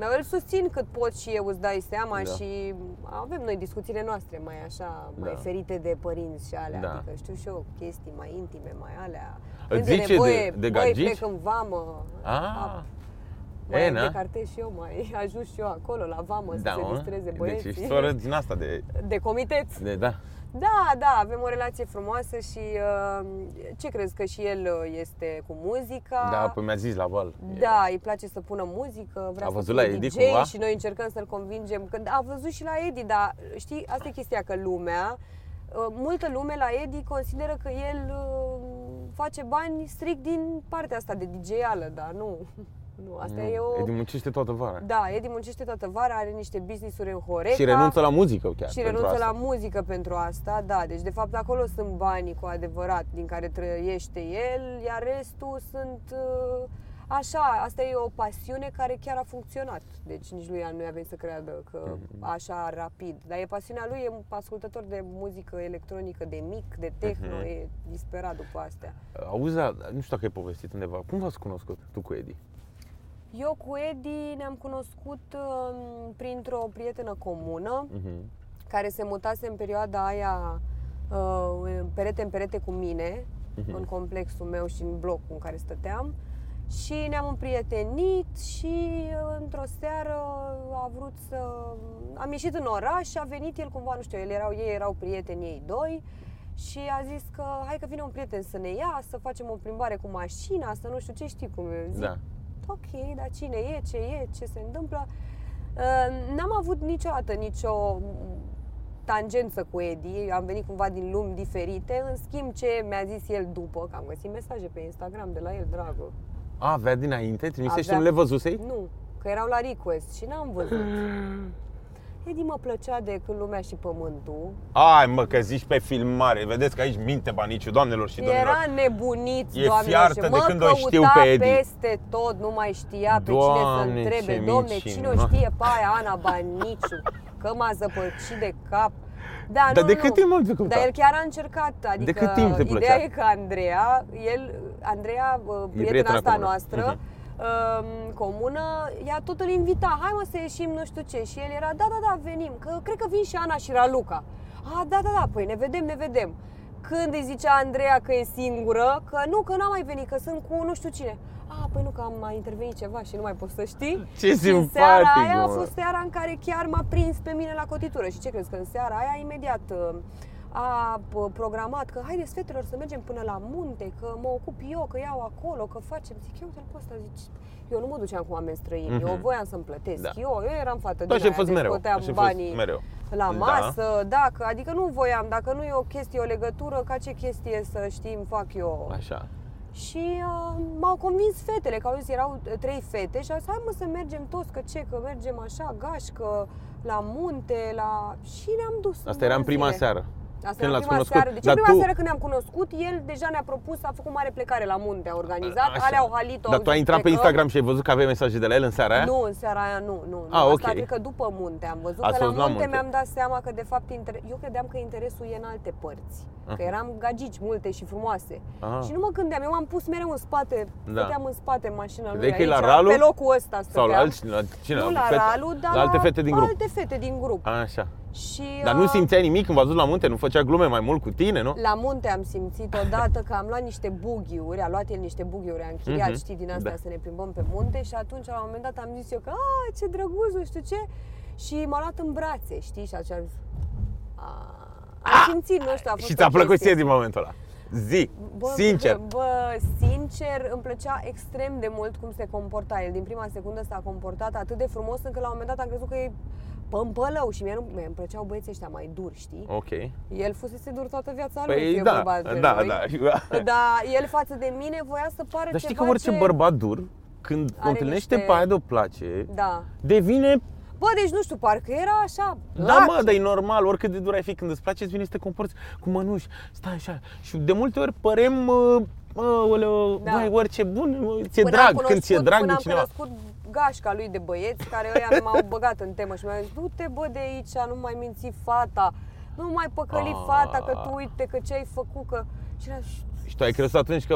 uh, îl susțin cât pot și eu, îți dai seama Da. și avem noi discuțiile noastre mai așa, mai Da. ferite de părinți și alea, Da. adică știu și eu chestii mai intime, mai alea. Îți Când e zice de- nevoie, de băi, gagici? plec în vamă, Ah, mai E, am na? decartez și eu, mai ajut și eu acolo la vamă da, să se mă. distreze Deci băieții. ești soră din asta de... De comitet. de da. Da, da, avem o relație frumoasă și uh, ce crezi că și el uh, este cu muzica? Da, păi mi-a zis la bal. Da, îi place să pună muzică, vrea A să văzut fie la Edi DJ cumva? și noi încercăm să-l convingem. Că, a văzut și la Edi, dar știi, asta e chestia, că lumea, uh, multă lume la Edi consideră că el uh, face bani strict din partea asta de DJ-ală, dar nu. Nu, asta Nu, e o... Edi muncește toată vara. Da, Edi muncește toată vara, are niște business-uri în Horeca. Și renunță la muzică chiar Și pentru renunță asta. la muzică pentru asta, da. Deci, de fapt, acolo sunt banii cu adevărat din care trăiește el, iar restul sunt uh, Așa, asta e o pasiune care chiar a funcționat. Deci nici lui nu i-a venit să creadă că Mhm. așa rapid. Dar e pasiunea lui, e un ascultător de muzică electronică, de mic, de techno, Mhm. e disperat după astea. Auzi, dar nu știu dacă ai povestit undeva. Cum v-ați cunoscut tu cu Edi? Eu cu Edi ne-am cunoscut um, printr-o prietenă comună Mhm. care se mutase în perioada aia uh, perete în perete cu mine, Mhm. în complexul meu și în blocul în care stăteam. Și ne-am împrietenit și uh, într-o seară a vrut să... Am ieșit în oraș și a venit el cumva, nu știu, el erau, ei erau prieteni ei doi și a zis că hai că vine un prieten să ne ia, să facem o plimbare cu mașina, să nu știu ce știi cum e. Zic, Da. Ok, dar cine e, ce e, ce se întâmplă. Uh, N-am avut niciodată nicio tangență cu Edi, am venit cumva din lumi diferite, în schimb ce mi-a zis el după, că am găsit mesaje pe Instagram de la el, dragă. A, avea dinainte? Trimise și Avea- nu le văzusei? Nu, că erau la request și n-am văzut. Edi mă plăcea de când lumea și pământul. Ai mă, că zici pe filmare. Vedeți că aici minte baniciu, doamnelor și domnilor. Era nebunit, E doamne, fiartă și de mă când o știu căuta pe Edi. peste tot, nu mai știa pe Doamne, cine să întrebe. ce Domne, micină. cine o știe pe aia Ana Baniciu? Că m-a zăpăcit de cap. Da, Dar nu, de nu. cât timp mă te căuta? Dar el chiar a încercat, adică De cât timp te ideea plăcea? e că Andreea, el, Andreea, bă, prietena prietena asta comună. noastră, Mhm. Um, comună, ea tot îl invita, hai mă să ieșim nu știu ce și el era, da, da, da, venim, că cred că vin și Ana și Raluca. A, da, da, da, păi ne vedem, ne vedem. Când îi zicea Andreea că e singură, că nu, că n-am mai venit, că sunt cu nu știu cine. A, păi nu, că am mai intervenit ceva și nu mai poți să știi. Ce și în seara simpatic, aia a mă. fost seara în care chiar m-a prins pe mine la cotitură. Și ce crezi, că în seara aia imediat uh, a p- programat că haideți fetelor să mergem până la munte, că mă ocup eu, că iau acolo, că facem. Zic, eu uite-l pe ăsta, zici, eu nu mă duceam cu oameni străini, eu Mhm. voiam să-mi plătesc. Da. Eu, eu eram fată Da, din și ai aia, fost deci mereu. scoteam Așa ai fost banii mereu. la Da. masă, da. că, adică nu voiam, dacă nu e o chestie, o legătură, ca ce chestie să știm, fac eu. Așa. Și uh, m-au convins fetele, că au zis, erau uh, trei fete și au zis, hai mă să mergem toți, că ce, că mergem așa, gașcă, la munte, la... Și ne-am dus. Asta era în prima zile. seară. Asta Când era l-ați prima cunoscut? seară. Deci Dar în prima tu- seară când ne-am cunoscut, el deja ne-a propus, a făcut mare plecare la munte, a organizat, Așa. alea au halit Dar tu ai intrat pe Instagram și ai văzut că aveai mesaje de la el în seara aia? Nu, în seara aia nu, nu. nu. Ah, Asta ok. cred că după munte am văzut Ați că la fost la munte, munte. mi-am dat seama că de fapt inter... eu credeam că interesul e în alte părți. Că Aha. eram gagici multe și frumoase. Aha. Și nu mă gândeam, eu m-am pus mereu în spate, Da. stăteam în spate în mașina lui Vedeai că e la aici, Ralu? pe locul ăsta stăteam. Sau la alți, la cine? Nu la Fete- Ralu, dar la alte fete din grup. alte fete din grup. Așa. Și, Dar nu uh, simțeai nimic când v-ați dus la munte? Nu făcea glume mai mult cu tine, nu? La munte am simțit odată că am luat niște bughiuri, a luat el niște bughiuri, a închiriat, Mhm, știi, din astea da. să ne plimbăm pe munte și atunci la un moment dat am zis eu că, a, ce drăguț, nu știu ce, și m-a luat în brațe, știi, și atunci am zis, a, am simțit, nu știu, a fost Și o ți-a plăcut chestie. ție din momentul ăla. Zi, sincer. Bă, bă, sincer, îmi plăcea extrem de mult cum se comporta el. Din prima secundă s-a comportat atât de frumos încât la un moment dat am crezut că e pămpălău și mie nu, mie îmi plăceau băieții ăștia mai duri, știi? Ok. El fusese dur toată viața lui, Păi fie da, vorba de da, noi. da. Dar el față de mine voia să pară Dar știi ceva că orice ce... bărbat dur, când o Are întâlnește niște- pe aia de o place, Da. devine... Bă, deci nu știu, parcă era așa, Da, lac. mă, dar e normal, oricât de dur ai fi când îți place, îți vine să te comporți cu mănuși, stai așa. Și de multe ori părem, mă, mă, oleo, Da. băi, orice bun, mă, ți-e Până am drag, când ți-e cunoscut- drag până de am cineva. cunoscut gașca lui de băieți care ăia m-au băgat în temă și mi-au zis du-te bă de aici, nu mai minți fata, nu mai păcăli Ah. fata că tu uite că ce ai făcut, că... Și era... Și tu ai crezut atunci că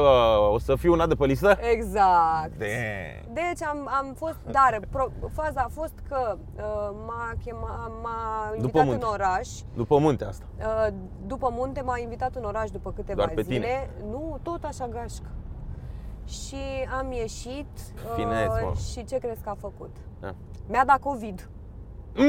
o să fiu una de pe listă? Exact. Damn. Deci am, am fost, dar pro, faza a fost că uh, m-a, chema, m-a invitat munte. în oraș După munte asta. Uh, După munte m-a invitat în oraș după câteva Doar pe zile. tine? Nu, tot așa gașcă. Și am ieșit uh, Fineț, mă. și ce crezi că a făcut? Da. Mi-a dat COVID.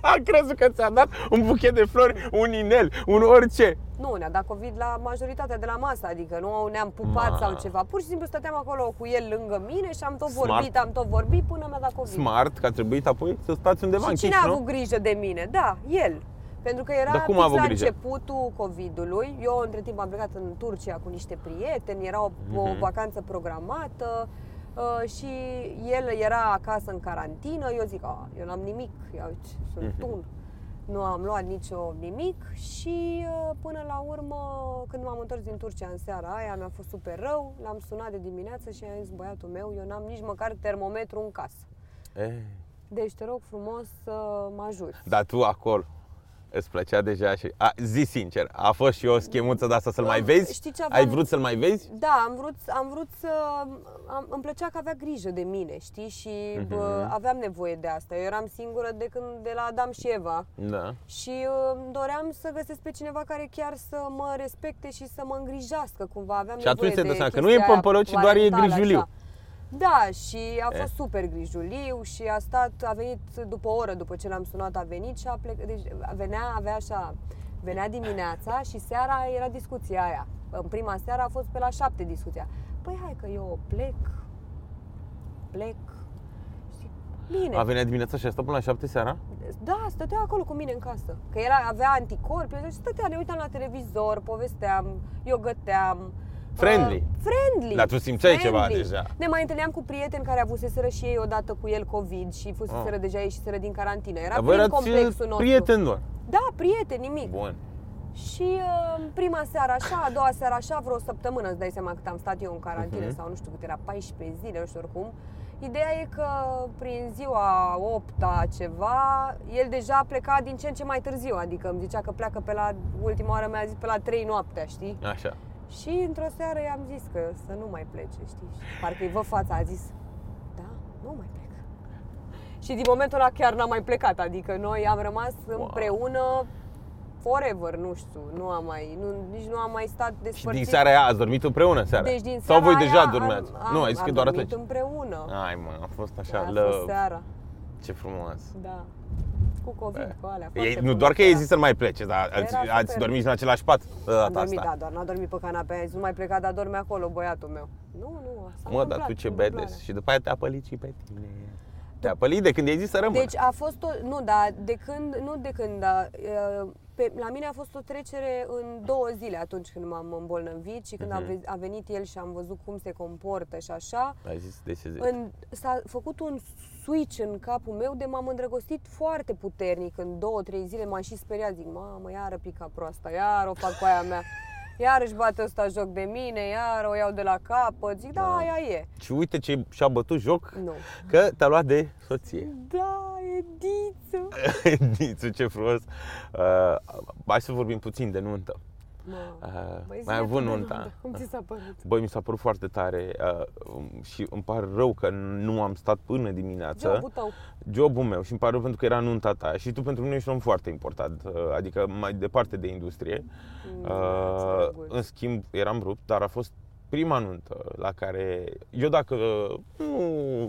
Am crezut că ți-a dat un buchet de flori, un inel, un orice. Nu, ne-a dat COVID la majoritatea de la masă, adică nu ne-am pupat Ma. sau ceva. Pur și simplu stăteam acolo cu el lângă mine și am tot Smart. vorbit, am tot vorbit până mi-a dat COVID. Smart, că a trebuit apoi să stați undeva Și închiși, cine a nu? avut grijă de mine? Da, el. Pentru că era Dar cum a fix avut la grijă? începutul COVID-ului. Eu între timp am plecat în Turcia cu niște prieteni, era o, o Mhm. vacanță programată uh, și el era acasă în carantină. Eu zic, "A, eu n-am nimic, eu sunt Mhm. tun. nu am luat nicio nimic și uh, până la urmă, când m-am întors din Turcia în seara aia, mi-a fost super rău, l-am sunat de dimineață și i-am zis băiatul meu, eu n-am nici măcar termometru în casă. E, Deci te rog frumos să mă ajuți. dar tu acolo îți plăcea deja și... A, zi sincer, a fost și o schemuță de asta să-l mai Am- vezi? știi ce Ai aveam? vrut să-l mai vezi? Da, am vrut, am vrut să... Am, îmi plăcea că avea grijă de mine, știi? Și Mhm. bă, aveam nevoie de asta. Eu eram singură de când de la Adam și Eva. Da. Și uh, doream să găsesc pe cineva care chiar să mă respecte și să mă îngrijească cumva. Aveam Și atunci nevoie te dai de seama că nu chestia e pămpălău, ci doar e parentală, grijuliu. așa. Da, și a E. fost super grijuliu și a stat, a venit după o oră după ce l-am sunat, a venit și a plecat, deci venea, avea așa, venea dimineața și seara era discuția aia. În prima seară a fost pe la șapte discuția. Păi hai că eu plec, plec, și bine. A venit dimineața și a stat până la 7 seara? Da, stătea acolo cu mine în casă. Că era, avea anticorpi, și stătea, ne uitam la televizor, povesteam, eu găteam. Friendly. Uh, friendly. Dar tu simțeai ceva friendly. deja. Ne mai întâlneam cu prieteni care avuseseră și ei odată cu el COVID și fuseseră Ah. deja ieșiseră din carantină. Era Dar voi prin erați complexul nostru. prieteni doar. Da, prieteni, nimic. Bun. Și uh, prima seară așa, a doua seară așa, vreo săptămână, îți dai seama cât am stat eu în carantină Mhm. sau nu știu cât era, 14 zile, nu știu oricum. Ideea e că prin ziua 8 ceva, el deja pleca din ce în ce mai târziu, adică îmi zicea că pleacă pe la, ultima oară mi-a zis pe la 3 noaptea, știi? Așa. Și într-o seară i-am zis că să nu mai plece, știi? Și parcă îi văd fața, a zis, da, nu mai plec. Și din momentul ăla chiar n-am mai plecat, adică noi am rămas Wow. împreună forever, nu știu, nu am mai, nu, nici nu am mai stat Și despărțiți. din seara aia ați dormit împreună seara? deci din Sau seara voi deja aia dormeați? Am, nu, am, ai zis că am doar dormit atunci. împreună. Ai mă, a fost așa, Da, a fost love. seara, Ce frumos. da. Cu COVID, Bă. cu alea. Ei, foarte nu frumos doar că ai era. zis să nu mai plece, dar ați, Era ați super. dormit și în același pat de Am data dormit, asta. da, doar n-a dormit pe canapea, a zis, nu mai pleca, dar dorme acolo băiatul meu. Nu, nu, s-a Mă, dar întâmplat, tu ce întâmplare. badass. Și după aia te-a pălit și pe tine. Te-a pălit de când ai zis să rămână. Deci a fost o, nu, da, de când, nu de când, da, uh, pe, la mine a fost o trecere în două zile atunci când m-am îmbolnăvit și când a, Mhm. ve- a venit el și am văzut cum se comportă și așa. Ai zis de ce zic. În, s-a făcut un switch în capul meu de m-am îndrăgostit foarte puternic în două, trei zile, m-am și speriat, zic, mamă, iară pica proasta, iar o fac cu aia mea. Iar își bate ăsta joc de mine, iar o iau de la capăt, zic, da, Da. aia e. Și uite ce și-a bătut joc, Nu. că te-a luat de soție. Da, e diță. Dițu, ce frumos. Uh, hai să vorbim puțin de nuntă. Mă, Uh, băi, mai ai zi-ne avut tu de nunta. nuntă. Cum ți s-a părut? Băi, mi s-a părut foarte tare uh, um, și îmi pare rău că nu am stat până dimineață. Jobul tău. Jobul meu și îmi pare rău pentru că era nunta ta și tu pentru mine ești un om foarte important, uh, adică mai departe de industrie. Mm, Uh, drăguț. în schimb, eram rupt, dar a fost prima nuntă la care eu dacă uh, nu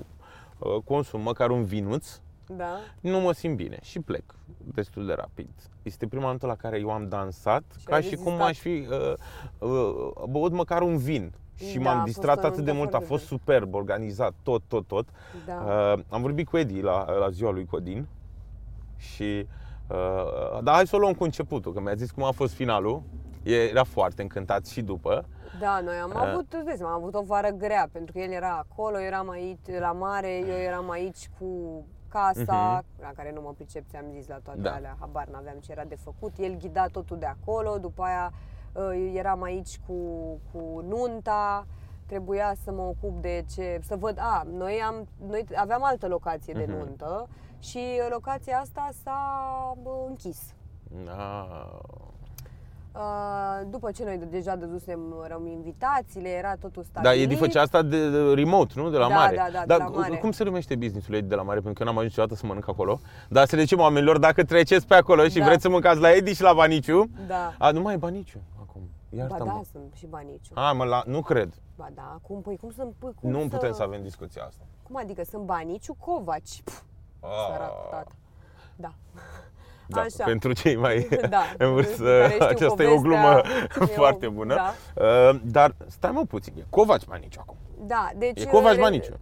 uh, consum măcar un vinuț, Da? nu mă simt bine și plec destul de rapid. Este prima dată la care eu am dansat Și ca ai și cum rezistat. aș fi uh, uh, băut măcar un vin. Și Da, m-am a distrat fost o atât de nuntă mult, a foarte fost bună. superb, organizat, tot, tot, tot. Da. Uh, am vorbit cu Edi la, la ziua lui Codin și uh, da, hai să o luăm cu începutul, că mi-a zis cum a fost finalul. Era foarte încântat și după. Da, noi am Uh. avut, îți dai seama, am avut o vară grea, pentru că el era acolo, eu eram aici la mare, eu eram aici cu casa, la care nu mă pricep, ți-am zis la toate Mhm. Da. alea, habar n-aveam ce era de făcut. El ghida totul de acolo, după aia uh, eram aici cu, cu nunta, trebuia să mă ocup de ce, să văd, a, noi, am, noi aveam altă locație de Mhm. nuntă și locația asta s-a bă, închis. Ah, Uh, după ce noi deja dădusem rău invitațiile, era totul da, stabilit. Edi făcea asta de, de remote, nu? De la Da, mare. da, da, de Dar la mare. cum se numește businessul Edi de la mare? Pentru că eu n-am ajuns niciodată să mănânc acolo. Dar să le zicem oamenilor, dacă treceți pe acolo și Da. vreți să mâncați la Edi și la Baniciu, Da. a, nu mai e Baniciu acum. Ba Iartă-mă. da, sunt și baniciu. A, mă, la, nu cred. Ba da, cum, păi, cum să, păi, cum nu să... putem să avem discuția asta. Cum adică sunt baniciu Covaci? Pf, Sărac, tată. Da. Da, Așa. pentru cei mai Da, în vârstă, care știu aceasta e o glumă povestea, e o- foarte bună. da. Uh, dar stai mă puțin, e Covaci Baniciu acum. Da, deci... E Covaci re- Baniciu.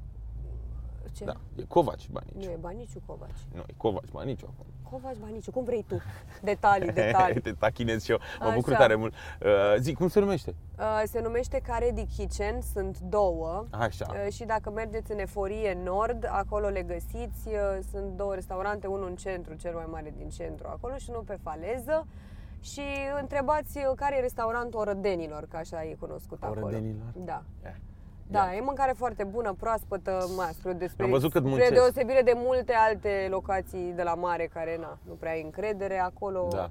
Ce? Da, e Covaci Nu Baniciu. e Baniciu Covaci. Nu, e Covaci Baniciu acum. Covaci Baniciu, cum vrei tu? Detalii, detalii. Te tachinez și eu. Mă Așa. bucur tare mult. Uh, zic, cum se numește? Uh, se numește Caredi Kitchen, sunt două. Așa. Uh, Și dacă mergeți în Eforie Nord, acolo le găsiți. Uh, Sunt două restaurante, unul în centru, cel mai mare din centru acolo și unul pe faleză. Și întrebați uh, care e restaurantul Orădenilor, că așa e cunoscut acolo. Orădenilor? Da. Eh. Da, e mâncare foarte bună, proaspătă, mai spre, o Am văzut cât spre muncesc. deosebire de multe alte locații de la mare care na, nu prea ai încredere, acolo Da.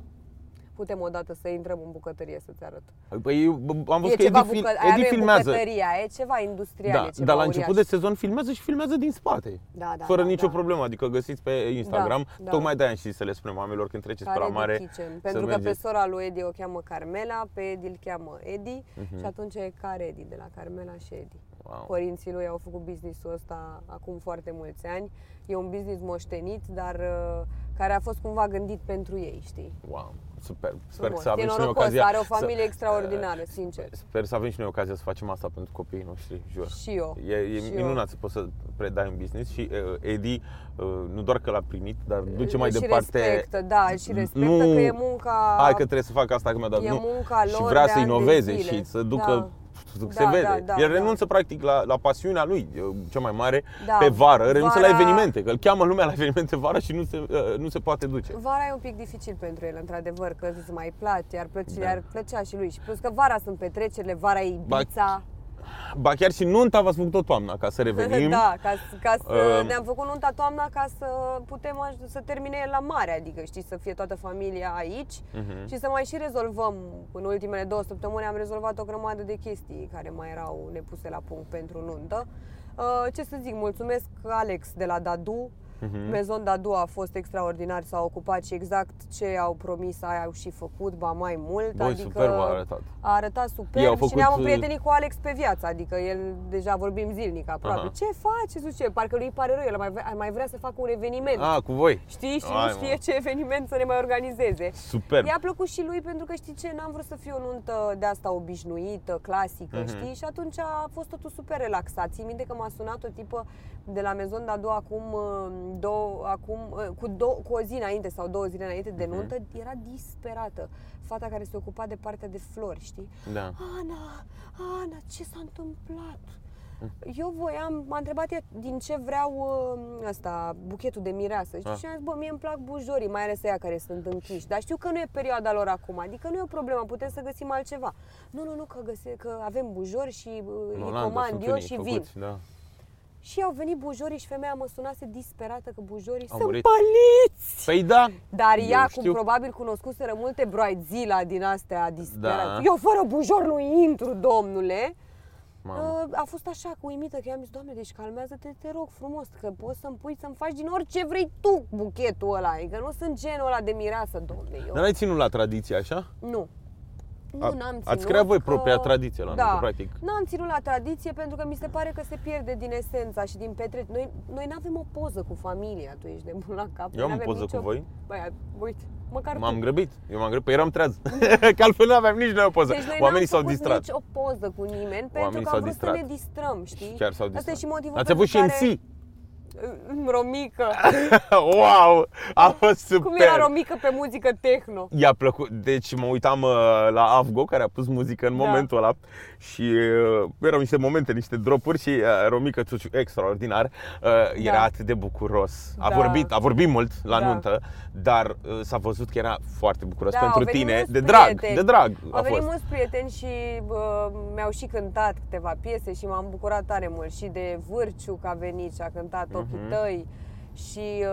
putem odată să intrăm în bucătărie să-ți arăt. Păi eu am văzut e că ceva Edi, fil- bucă- aia nu Edi e filmează. bucătăria, e ceva industrial, Da, e ceva dar la uriaș. început de sezon filmează și filmează din spate. Da, da, fără da, nicio da. problemă, adică găsiți pe Instagram. Da, da. Tocmai de-aia am și să le spunem oamenilor când treceți pe la Care mare. Kitchen. să Pentru că pe mergeți. sora lui Edi o cheamă Carmela, pe Edi îl cheamă Edi Mhm. și atunci e care Edi, de la Carmela și Edi. Wow. Părinții lui au făcut business-ul ăsta acum foarte mulți ani. E un business moștenit, dar uh, care a fost cumva gândit pentru ei, știi? Wow, super. Sper Frumos. să avem e și noi norocos, ocazia. are o să- familie extraordinară, sincer. Sper să avem și noi ocazia să facem asta pentru copiii noștri, jur. Și eu. E, e și minunat să poți să predai un business și uh, Edi uh, nu doar că l-a primit, dar duce mai și departe. respectă, da, și respectă Nu- că e munca... Hai că trebuie să fac asta că mi-a dat. E nu. munca și lor vrea de să ani de inoveze zile. și să ducă Da. Se Da, vede. da, da, El da. renunță practic la, la pasiunea lui, uh, cea mai mare, Da. pe vară, renunță la Vara- evenimente, că îl cheamă lumea la evenimente vara și nu se, uh, nu se poate duce. Vara e un pic dificil pentru el, într-adevăr, că îți mai place, ar, plăce, Da. ar plăcea și lui. Și plus că vara sunt petrecerile, vara e Ibiza. Ba chiar și nunta v-ați făcut-o toamna, ca să revenim. da, ca, să- ca să Um, ne-am făcut nunta toamna ca să putem aj- să termine el la mare, adică știi, să fie toată familia aici Mhm. și să mai și rezolvăm. În ultimele două săptămâni am rezolvat o grămadă de chestii care mai erau nepuse la punct pentru nuntă. Uh, Ce să zic, mulțumesc Alex de la Dadu. Mhm. Maison Dadu a fost extraordinar, s-a ocupat și exact ce au promis aia au și făcut, ba mai mult. Băi, adică super v-a arătat. a arătat Ei superb au și făcut, ne-am uh, împrietenit cu Alex pe viață, adică el deja vorbim zilnic aproape. Aha. Ce faci? Zice, parcă lui îi pare rău, el mai vrea, mai vrea să facă un eveniment. Ah, cu voi. Știi? Și Hai, nu știe mă. ce eveniment să ne mai organizeze. Super. I-a plăcut și lui pentru că știi ce, n-am vrut să fie o nuntă de asta obișnuită, clasică, Mhm. știi? Și atunci a fost totul super relaxat. Ții minte că m-a sunat o tipă de la Maison Dadu acum, uh, două, acum uh, cu, două, cu o zi înainte sau două zile înainte de Mhm. nuntă, era disperată. Fata care se ocupa de partea de flori, știi? Da. Ana, Ana, ce s-a întâmplat? Hm. Eu voiam, m-a întrebat ea din ce vreau uh, asta, buchetul de mireasă. Știi? Ah. Și am zis, bă, mie îmi plac bujorii, mai ales ăia care sunt închiși. Dar știu că nu e perioada lor acum, adică nu e o problemă, putem să găsim altceva. Nu, nu, nu, că, găse, că avem bujori și uh, În îi Olanda comand sunt eu unii și vin. făcuți, Da. Și au venit bujorii și femeia mă sunase disperată că bujorii Au sunt murit. păliți. Păi da. Dar Eu ea, cum știu. probabil cunoscuseră multe broidzila din astea disperate. Da. Eu fără bujor nu intru, domnule. Mamă. Uh, A fost așa, cu uimită, că i-am zis, doamne, deci calmează-te, te rog frumos, că poți să-mi pui să-mi faci din orice vrei tu buchetul ăla. Adică nu sunt genul ăla de mireasă, domne, eu. Dar n-ai ținut la tradiție așa? Nu. Nu, A- n-am ținut. ați creat voi că- propria tradiție la da, nuntă, practic. N-am ținut la tradiție pentru că mi se pare că se pierde din esența și din petrec. Noi, noi n-avem o poză cu familia, tu ești nebun la cap. Eu am Noi o n-avem poză cu voi. Băi, uite, măcar M-am tu. grăbit. Eu m-am grăbit, păi eram treaz. că altfel nu aveam nici noi o poză. Deci noi Oamenii s-au n-am făcut distrat. nici o poză cu nimeni pentru Oamenii că s-au am vrut distrat. să ne distrăm, știi? Chiar s-au Asta e distrat. și motivul Ați avut și pentru care... MC. Romică. wow! A fost super. Cum era Romică pe muzică techno? I-a plăcut. Deci mă uitam uh, la Avgo, care a pus muzică în Da. momentul ăla și uh, erau niște momente, niște dropuri și uh, Romica Ciuciu, extraordinar, uh, era Da. atât de bucuros. A Da. vorbit, a vorbit mult la Da. nuntă, dar uh, s-a văzut că era foarte bucuros Da, au pentru venit tine, mulți de drag, prieteni. de drag a Au venit fost. mulți prieteni și bă, mi-au și cântat câteva piese și m-am bucurat tare mult. Și de Vârciu că a venit și a cântat Ochii Mhm. tăi și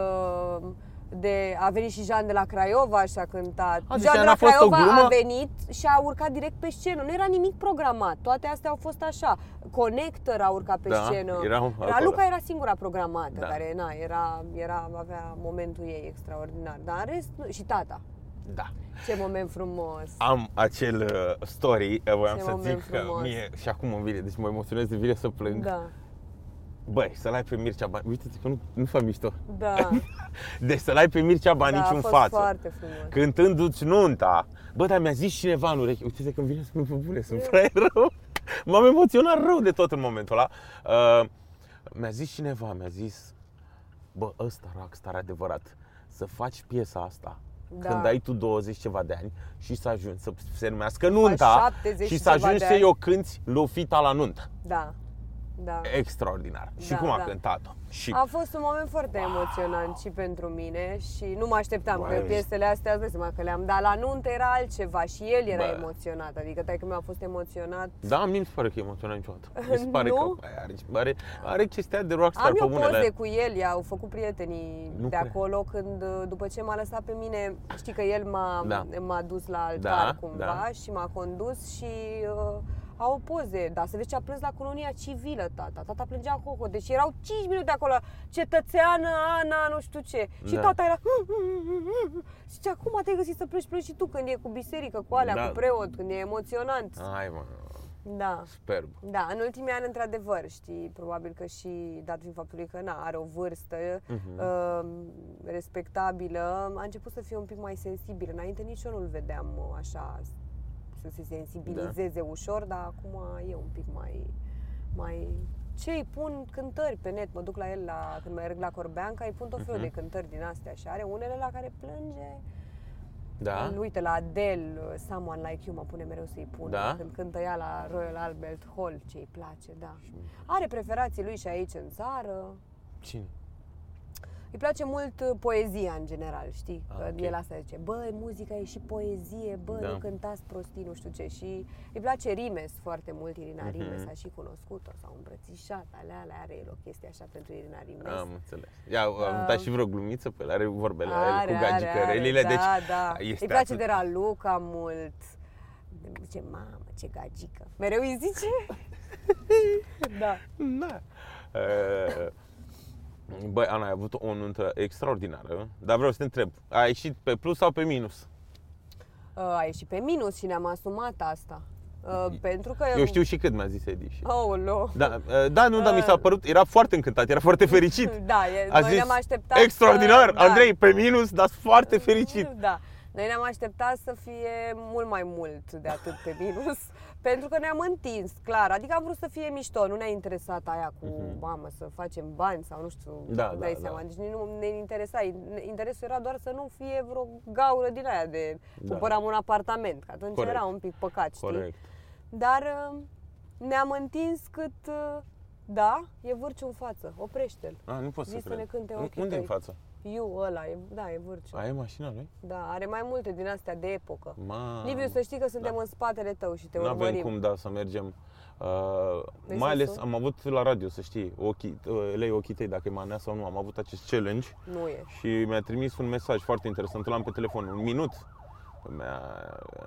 uh, de, a venit și Jean de la Craiova și a cântat. A, deci Jean aia de n-a la fost o Craiova glumă? a venit și a urcat direct pe scenă. Nu era nimic programat. Toate astea au fost așa. Connector a urcat pe Da, scenă. erau acolo. Raluca era singura programată, Da. care na, era, era, avea momentul ei extraordinar. Dar în rest, nu- și tata. Da. Ce moment frumos! Am acel uh, story, uh, voiam Ce să moment zic că frumos. mie și acum îmi vine, deci mă emoționez de vine să plâng. Da, Băi, să-l ai pe Mircea Bani, uite că nu, nu fac mișto. da. Deci să-l ai pe Mircea Bani da, a în fost față. foarte frumos. cântându-ți nunta. Bă, dar mi-a zis cineva în ureche, uite că îmi vine să mă bune, sunt fraier rău. M-am emoționat rău de tot în momentul ăla. Uh, Mi-a zis cineva, mi-a zis, bă, ăsta rockstar adevărat, să faci piesa asta Da. când ai tu 20 ceva de ani și să ajungi să se numească nunta 70 și și să ceva ajungi de să-i ani. o cânti Lufita la nuntă. Da, da. Extraordinar. Și Da, cum a da. cântat-o. Și A fost un moment foarte emoționant și pentru mine și nu mă așteptam că Băi. piesele astea, îți dai seama că le-am dat la nuntă, era altceva și el era Bă. emoționat, adică că mi a fost emoționat. da, mie mi se pare că e emoționat niciodată. Mi se pare Nu? că băi, are, are, are chestia de rockstar Am pe eu bunele. poze cu el, i-au făcut prietenii Nu de cred. acolo când, după ce m-a lăsat pe mine, știi că el m-a, Da. m-a dus la altar Da, cumva da. și m-a condus și uh, au poze, dar să vezi ce a plâns la colonia civilă tata, tata plângea hoho, deci erau 5 minute acolo, cetățeană Ana, nu știu ce, și Da. tata era și zice, acum te-ai găsit să pleci, pleci și tu când e cu biserică, cu alea, Da. cu preot, când e emoționant. Hai mă, Da. superb. Da, în ultimii ani, într-adevăr, știi, probabil că și dat fiind faptului că na, are o vârstă Mhm. uh, respectabilă, a început să fie un pic mai sensibil. Înainte nici eu nu-l vedeam uh, așa să se sensibilizeze ușor, dar acum e un pic mai... mai ce îi pun cântări pe net, mă duc la el la, când merg la Corbeanca, îi pun tot felul Mhm. de cântări din astea și are unele la care plânge. Da? Uite, la Adele, uh, Someone Like You, mă pune mereu să-i pun. Da? Când cântă ea la Royal Albert Hall, ce îi place, da. Are preferații lui și aici în țară. Cine? Îi place mult uh, poezia în general, știi? Ah, Că ok. El asta zice, bă, muzica e și poezie, bă, Da. nu cântați prostii, nu știu ce. Și îi place Rimes foarte mult, Irina Mhm. Rimes, a și cunoscut-o, s-au îmbrățișat, alea, alea, are el o chestie așa pentru Irina Rimes. Am înțeles. Ia, am dat și vreo glumiță pe el, are vorbele Are, are, cu are, gagicărelile, are, deci da, da. este Îi place atât. de Raluca mult. Zice, mamă, ce gagică. Mereu îi zice? da. Da. Uh, Băi, Ana, ai avut o nuntă extraordinară, dar vreau să te întreb, ai ieșit pe plus sau pe minus? Uh, A ieșit pe minus și ne-am asumat asta. Uh, pentru că... Eu știu și cât mi-a zis Edi. Și... Aoleu. Da, uh, da, nu, dar mi s-a părut, era foarte încântat, era foarte fericit. Da, e, A noi zis, ne-am așteptat extraordinar, să, da. Andrei, pe minus, dar foarte fericit. Da. Noi ne-am așteptat să fie mult mai mult de atât pe minus, pentru că ne-am întins, clar. Adică am vrut să fie mișto, nu ne-a interesat aia cu, mamă, să facem bani sau nu știu, Mhm. Da, dai da, seama. da. Deci nici nu ne interesa. Interesul era doar să nu fie vreo gaură din aia de Da. cumpăram un apartament, că atunci Corect. era un pic păcat, știi? Corect. Dar uh, ne-am întins cât, uh, da, e vârciu în față, oprește-l. A, nu pot să Zi să cred. ne cânte U- ochii Unde în tăi. față? Iu ăla, e, da, e vârciu. A, e mașina lui? Da, are mai multe din astea de epocă. Ma. Liviu, să știi că suntem da. în spatele tău și te Nu avem urmărim. cum, da, să mergem. Uh, Vrei mai să ales sun? am avut la radio, să știi, ochii, uh, lei ochii tăi, dacă e manea sau nu, am avut acest challenge Nu e. și mi-a trimis un mesaj foarte interesant, îl am pe telefon, un minut. Mi-a,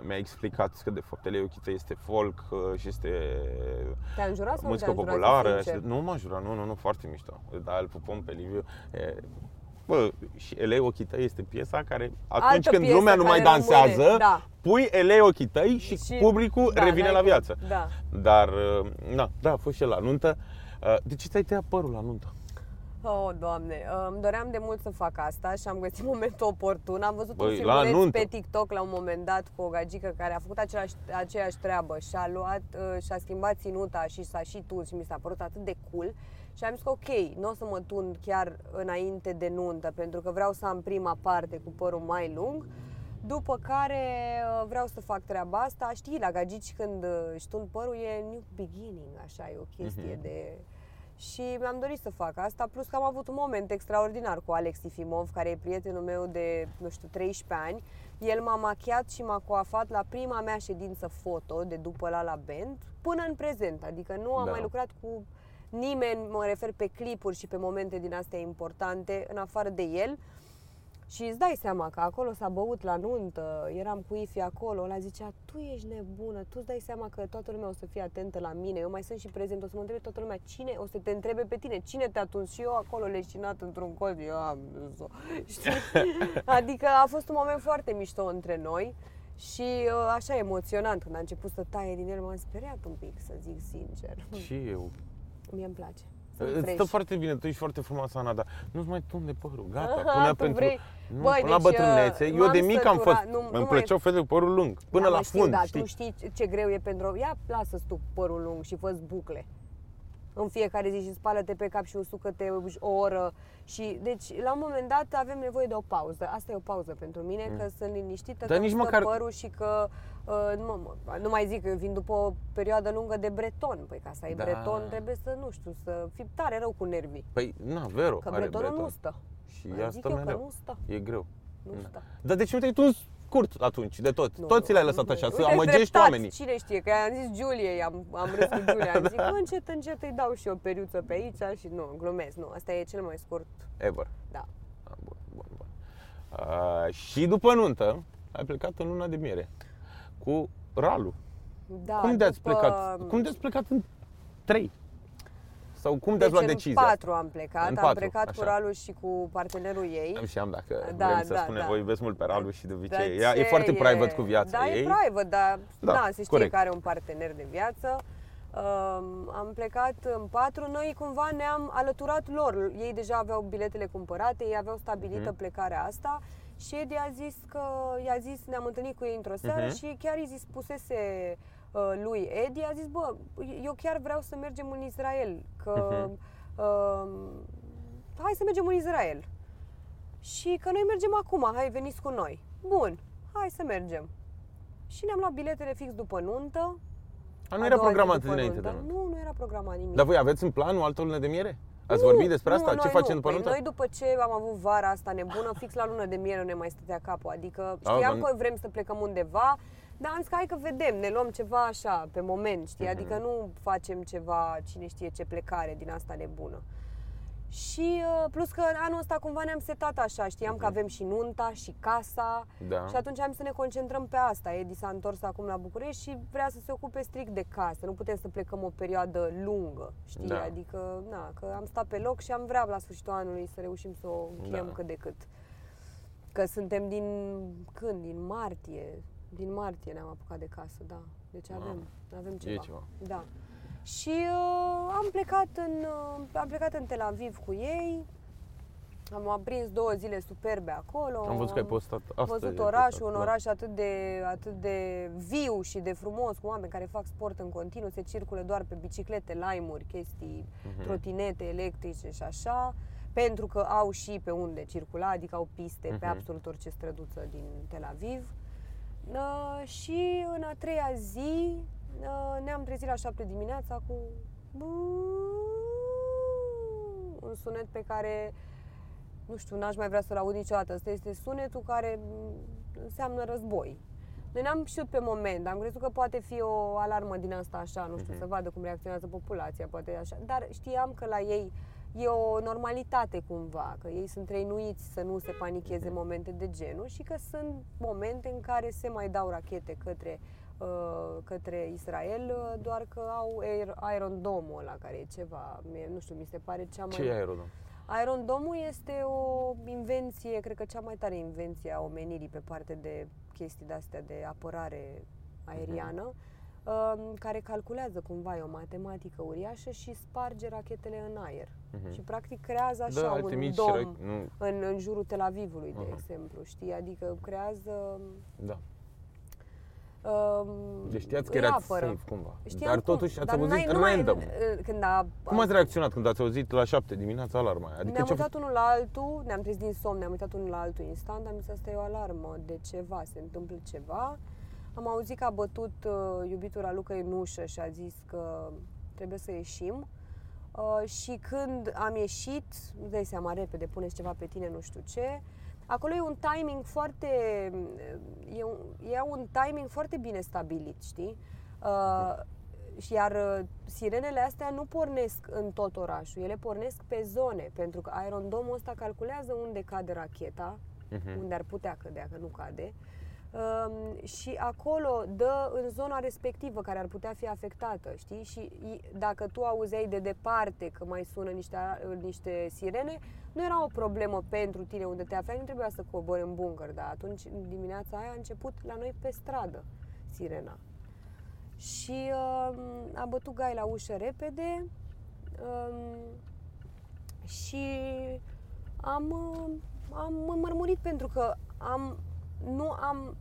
mi-a explicat că de fapt lei ochii tăi este folk uh, și este Te-a înjurat sau nu muzică te-a înjurat, populară. sincer? Și, nu m-a jurat, nu, nu, nu, foarte mișto. Da, îl pupăm pe Liviu. E, bă, și Elei ochii tăi este piesa care atunci Altă când piesă lumea nu mai care rămâne, dansează, da. pui Elei ochii tăi și, Și- publicul da, revine n-ai la cum. viață. Da. Dar, uh, na, da, a fost și el la nuntă. Uh, De ce ți-ai tăiat părul la nuntă? Oh, doamne, îmi doream de mult să fac asta și am găsit momentul oportun. Am văzut Băi, un la filmuleț nuntă. pe TikTok la un moment dat cu o gagică care a făcut același, aceeași treabă și a luat uh, și a schimbat ținuta și s-a și turs și mi s-a părut atât de cool. Și am zis că ok, nu o să mă tund chiar înainte de nuntă pentru că vreau să am prima parte cu părul mai lung. După care uh, vreau să fac treaba asta. Știi, la gagici când uh, își tund părul e new beginning, așa, e o chestie Mhm. de... Și mi-am dorit să fac asta, plus că am avut un moment extraordinar cu Alex Ifimov, care e prietenul meu de, nu știu, 13 ani. El m-a machiat și m-a coafat la prima mea ședință foto de după la la band, până în prezent. Adică nu am Da. mai lucrat cu nimeni, mă refer pe clipuri și pe momente din astea importante, în afară de el. Și îți dai seama că acolo s-a băut la nuntă, eram cu Ifi acolo, ăla zicea, tu ești nebună, tu îți dai seama că toată lumea o să fie atentă la mine, eu mai sunt și prezent, o să mă întrebe toată lumea, cine, o să te întrebe pe tine, cine te-a tuns? Și eu acolo leșinat într-un colț, eu am dus-o, știi? Adică a fost un moment foarte mișto între noi și uh, așa emoționant, când a început să taie din el, m-am speriat un pic, să zic sincer. Și eu. Mie îmi place. Sunt Îți fresh. stă foarte bine, tu ești foarte frumoasă, Ana, dar nu-ți mai tunde părul, gata, Aha, până tu pentru... vrei- Nu, Băi, până la deci, bătrânețe, uh, eu de m-am mic am fost, săturat, nu- nu îmi mai- plăceau fete cu părul lung, până Da, la mă, știu, fund, da, știi? tu știi ce greu e pentru... Ia, lasă tu părul lung și fă bucle. În fiecare zi și spală-te pe cap și usucă-te o oră. Și, deci, la un moment dat avem nevoie de o pauză. Asta e o pauză pentru mine, mm. că sunt liniștită, Dar că nici îmi stă măcar- părul și că, uh, nu, mă- nu mai zic că eu vin după o perioadă lungă de breton. Păi ca să ai Da. breton trebuie să, nu știu, să fii tare rău cu nervii. Păi, na, Vero Că are bretonul breton. nu stă. Și Mai ea zic stă eu că mereu. nu stă. E greu. Nu Da. stă. Dar de ce nu te-ai tu scurt atunci, de tot? Nu, Toți nu, le-ai lăsat nu, așa, nu. să Uite, amăgești dreptat, oamenii. Cine știe, că am zis Giuliei, am, am râs cu Giulia, am zis, bă, încet, încet îi dau și o periuță pe aici și nu, glumesc, nu, asta e cel mai scurt, Ever. da. Ah, bun, bun, bun. Uh, și după nuntă, ai plecat în luna de miere cu Ralu. da cum de-ați după- plecat? Cum de-ați plecat în trei? Sau cum de-ați deci luat în decizia? patru am plecat, În am patru, plecat așa. cu Ralu și cu partenerul ei. Am și am dacă Da, vrem să da, spunem, da. voi iubeți mult pe Ralu și de Dar obicei. Ea e ce foarte private cu viața da, ei. e private, dar Da, da, se știe corect. că are un partener de viață. Um, am plecat în patru, noi cumva ne-am alăturat lor. Ei deja aveau biletele cumpărate, ei aveau stabilită Mhm. plecarea asta și Edi a zis că, i-a zis, ne-am întâlnit cu ei într-o seară Mhm. și chiar îi zis, spusese uh, lui Edi, a zis, bă, eu chiar vreau să mergem în Israel, că Mhm. uh, hai să mergem în Israel. Și că noi mergem acum, hai veniți cu noi. Bun, hai să mergem. Și ne-am luat biletele fix după nuntă. A, nu a era doua zi programat după dinainte de nuntă. nuntă. Nu, nu era programat nimic. Dar voi aveți în plan o altă lună de miere? Ați Nu, vorbit despre asta? nu, Ce noi facem nu. după păi nuntă? Noi după ce am avut vara asta nebună, fix la lună de miere nu ne mai stătea capul. Adică Da, știam dar- că vrem să plecăm undeva, dar am zis că hai că vedem, ne luăm ceva așa, pe moment, știi? Mhm. Adică nu facem ceva, cine știe ce plecare din asta nebună. Și uh, plus că anul ăsta cumva ne-am setat așa, știam că avem și nunta și casa Mhm. Da. și atunci am zis să ne concentrăm pe asta. Edi s-a întors acum la București și vrea să se ocupe strict de casă. Nu putem să plecăm o perioadă lungă, știi? Da. Adică, na, că am stat pe loc și am vrea la sfârșitul anului să reușim să o încheiem Da. cât de cât. Că suntem din când? Din martie. Din martie ne-am apucat de casă, da. Deci avem, avem ceva. ceva. Da. Și uh, am plecat în uh, am plecat în Tel Aviv cu ei. Am aprins două zile superbe acolo. Am văzut că ai postat Am astăzi. văzut ai orașul, postat, un da. oraș atât de, atât de viu și de frumos, cu oameni care fac sport în continuu, se circulă doar pe biciclete, laimuri, chestii, Mhm. trotinete electrice și așa, pentru că au și pe unde circula, adică au piste pe Mhm. absolut orice străduță din Tel Aviv. Uh, și în a treia zi uh, ne-am trezit la șapte dimineața cu un sunet pe care nu știu, n-aș mai vrea să-l aud niciodată. Ăsta este sunetul care m, înseamnă război. Noi n-am știut pe moment, am crezut că poate fi o alarmă din asta așa, nu știu, să vadă cum reacționează populația, poate așa. Dar știam că la ei e o normalitate cumva, că ei sunt trăinuiți să nu se panicheze în momente de genul și că sunt momente în care se mai dau rachete către, uh, către Israel, uh, doar că au Air, Iron Dome-ul ăla, care e ceva, mie- nu știu, mi se pare cea mai... Ce e aerodrom? Iron Dome-ul este o invenție, cred că cea mai tare invenție a omenirii pe parte de chestii de-astea de apărare aeriană, um, care calculează cumva, e o matematică uriașă și sparge rachetele în aer. Și practic creează așa Da, alte un mici dom ra- nu. în, în jurul Tel Avivului, de Aha. exemplu, știi? Adică creează... Da. Um, Deci știați că îi erați apără. safe cumva. Știam Dar cum, totuși ați dar auzit n-ai- nu mai- random. Când a, Cum ați reacționat când ați auzit la 7 dimineața alarma aia? Adică ne-am ce a uitat unul la altul, ne-am trezit din somn, ne-am uitat unul la altul instant, am zis asta e o alarmă de ceva, se întâmplă ceva. Am auzit că a bătut uh, iubitul Raluca în ușă și a zis că trebuie să ieșim. Uh, și când am ieșit, îți dai seama repede, puneți ceva pe tine, nu știu ce. Acolo e un timing foarte, e un, e un timing foarte bine stabilit, știi? Uh, și iar uh, sirenele astea nu pornesc în tot orașul, ele pornesc pe zone, pentru că aerondomul ăsta calculează unde cade racheta, Mhm. unde ar putea cădea, că nu cade, um, și acolo dă în zona respectivă care ar putea fi afectată, știi? Și i- dacă tu auzeai de departe că mai sună niște, a- niște sirene, nu era o problemă pentru tine unde te aflai, nu trebuia să cobori în bunker, dar atunci dimineața aia a început la noi pe stradă sirena. Și um, a bătut gai la ușă repede um, și am, uh, am mărmurit pentru că am, nu am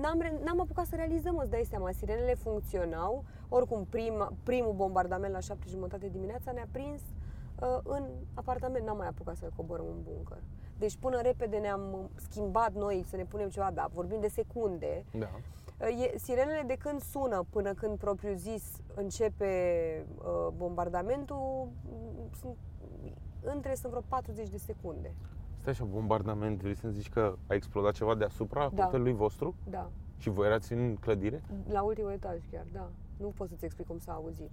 n-am, re- n-am apucat să realizăm, îți dai seama, sirenele funcționau, oricum prim, primul bombardament la șapte jumătate dimineața ne-a prins uh, în apartament, n-am mai apucat să coborăm în bunker. Deci până repede ne-am schimbat noi să ne punem ceva, da, vorbim de secunde. Da. Uh, E, sirenele de când sună până când propriu zis începe uh, bombardamentul, m, sunt, între sunt vreo 40 de secunde. Stai așa, bombardament, vrei să-mi zici că a explodat ceva deasupra Da. hotelului vostru? Da, Și voi erați în clădire? la ultimul etaj chiar, da. Nu pot să-ți explic cum s-a auzit.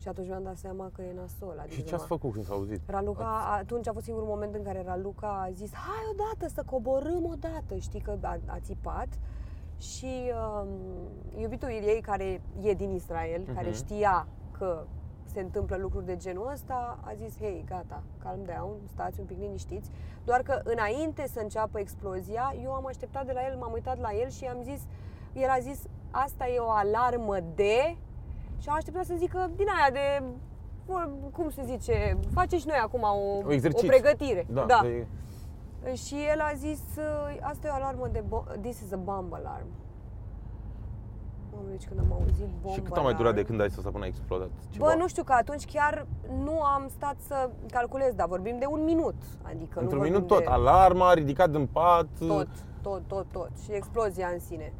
Și atunci mi-am dat seama că e nasol. Adică Și ce ați m-a- făcut când s-a auzit? Raluca, atunci a fost singurul moment în care Raluca a zis Hai odată să coborâm odată, știi că a, a țipat și um, iubitul ei care e din Israel, care Mhm. știa că se întâmplă lucruri de genul ăsta, a zis, hei, gata, calm down, stați un pic liniștiți. Doar că înainte să înceapă explozia, eu am așteptat de la el, m-am uitat la el și am zis, el a zis, asta e o alarmă de... Și am așteptat să zică din aia de vor- cum se zice, face și noi acum o, O exercițiu. pregătire. Da, da. de- Și el a zis, uh, asta e o alarmă de bo- this is a bomb alarm. Mamă, deci când am auzit bomba Și cât a mai durat de alarm- când ai să până a explodat? Ceva? Bă, nu știu că atunci chiar nu am stat să calculez, dar vorbim de un minut. Adică Într-un nu minut vorbim tot, de alarma, ridicat din pat. tot, tot, tot, tot. Și explozia în sine.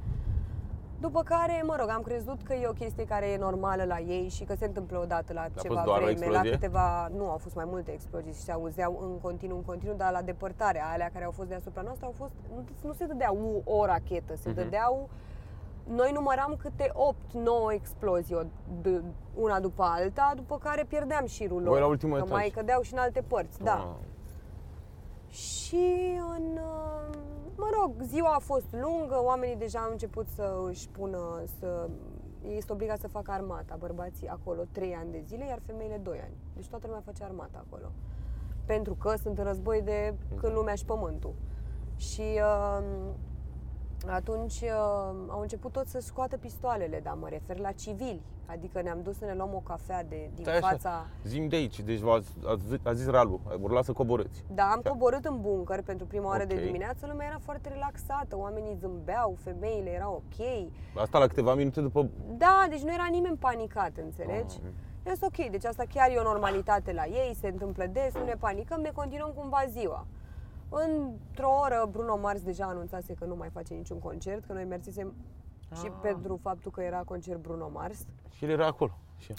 După care, mă rog, am crezut că e o chestie care e normală la ei și că se întâmplă odată la fost ceva doar o vreme, la explozie? câteva, nu au fost mai multe explozii și se auzeau în continuu, în continuu, dar la depărtare, alea care au fost deasupra noastră au fost, nu, nu se dădea u, o rachetă, se Mhm. dădeau noi număram câte 8-9 explozii, o- d- una după alta, după care pierdeam șirul lor. Voi la ultimul că etaj. mai cădeau și în alte părți, da. Ah. Și în, uh, mă rog, ziua a fost lungă, oamenii deja au început să își pună, să, ei sunt obligați să facă armata, bărbații acolo 3 ani de zile, iar femeile 2 ani. Deci toată lumea face armata acolo. Pentru că sunt în război de când lumea și pământul. Și uh, atunci uh, au început tot să scoată pistoalele, dar mă refer la civili. Adică ne-am dus să ne luăm o cafea de, din Stai așa, fața... Zim de aici, deci v-ați, ați, zi- a zis Ralu, a urlat să coborâți. Da, am coborât în bunker pentru prima oară de Ok. dimineață, lumea era foarte relaxată, oamenii zâmbeau, femeile erau ok. Asta la câteva minute după... Da, deci nu era nimeni panicat, înțelegi? Ah. Eu sunt ok, deci asta chiar e o normalitate la ei, se întâmplă des, nu ne panicăm, ne continuăm cumva ziua. Într-o oră, Bruno Mars deja anunțase că nu mai face niciun concert, că noi mersesem și Ah. pentru faptul că era concert Bruno Mars. Și el era acolo. Și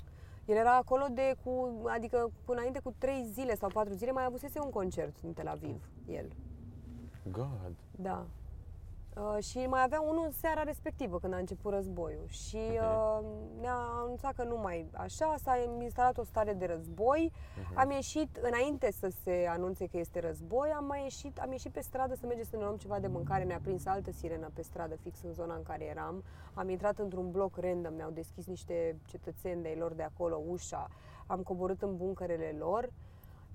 El era acolo de cu, adică până înainte cu trei zile sau patru zile mai avusese un concert în Tel Aviv, el. God. Da. Uh, și mai avea unul în seara respectivă, când a început războiul. Și uh, ne-a anunțat că nu mai așa, s-a instalat o stare de război. Am ieșit, înainte să se anunțe că este război, am mai ieșit, am ieșit pe stradă să mergem să ne luăm ceva de mâncare. Ne-a prins altă sirenă pe stradă, fix în zona în care eram. Am intrat într-un bloc random, ne-au deschis niște cetățeni de lor de acolo ușa. Am coborât în bunkerele lor